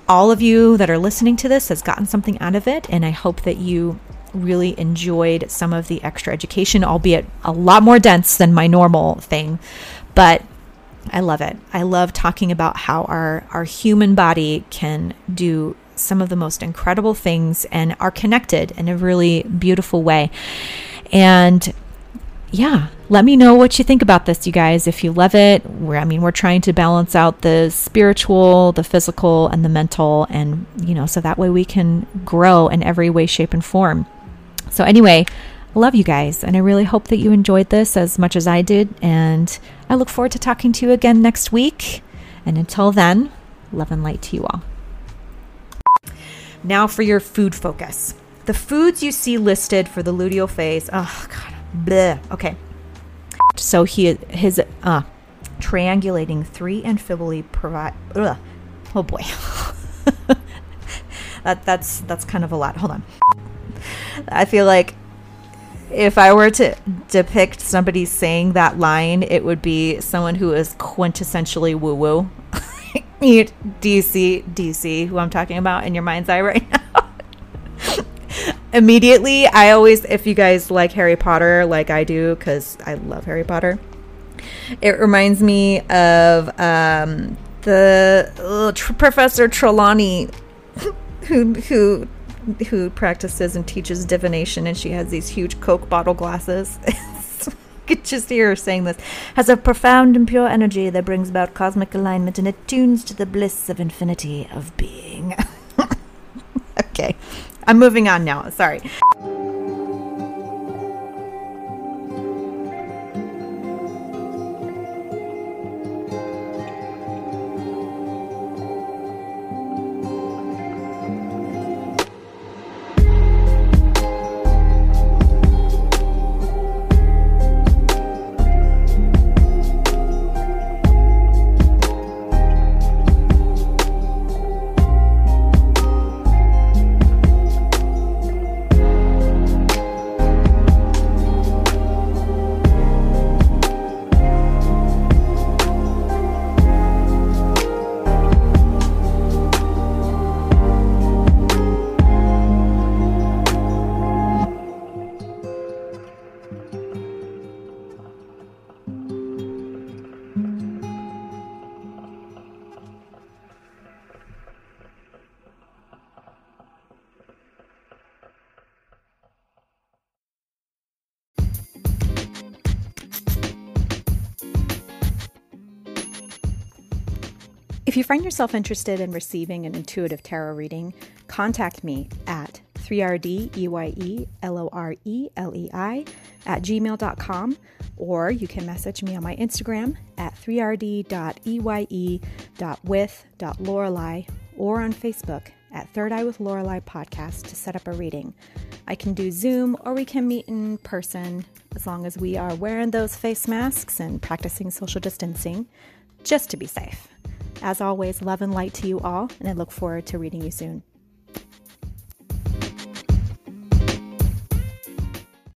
all of you that are listening to this has gotten something out of it. And I hope that you really enjoyed some of the extra education, albeit a lot more dense than my normal thing. But I love it. I love talking about how our, our human body can do some of the most incredible things and are connected in a really beautiful way. And yeah, let me know what you think about this, you guys. If you love it, we're, I mean, we're trying to balance out the spiritual, the physical, and the mental, and you know, so that way we can grow in every way, shape, and form. So, anyway, love you guys, and I really hope that you enjoyed this as much as I did. And I look forward to talking to you again next week. And until then, love and light to you all. Now for your food focus. The foods you see listed for the luteal phase. Oh God, bleh. Okay. So he his uh triangulating three amphibole provide. Ugh. Oh boy. that that's that's kind of a lot. Hold on. I feel like if I were to depict somebody saying that line, it would be someone who is quintessentially woo woo. do you see do you see who I'm talking about in your mind's eye right now? Immediately, I always if you guys like Harry Potter like I do cuz I love Harry Potter. It reminds me of um, the uh, tr- Professor Trelawney who who who practices and teaches divination, and she has these huge Coke bottle glasses. could just hear her saying this. Has a profound and pure energy that brings about cosmic alignment and attunes to the bliss of infinity of being. okay, I'm moving on now. Sorry. If you find yourself interested in receiving an intuitive tarot reading, contact me at 3rdeyelorelei at gmail.com or you can message me on my Instagram at 3rd.eye.with.lorelei or on Facebook at Third Eye with Lorelei podcast to set up a reading. I can do Zoom or we can meet in person as long as we are wearing those face masks and practicing social distancing just to be safe. As always, love and light to you all, and I look forward to reading you soon.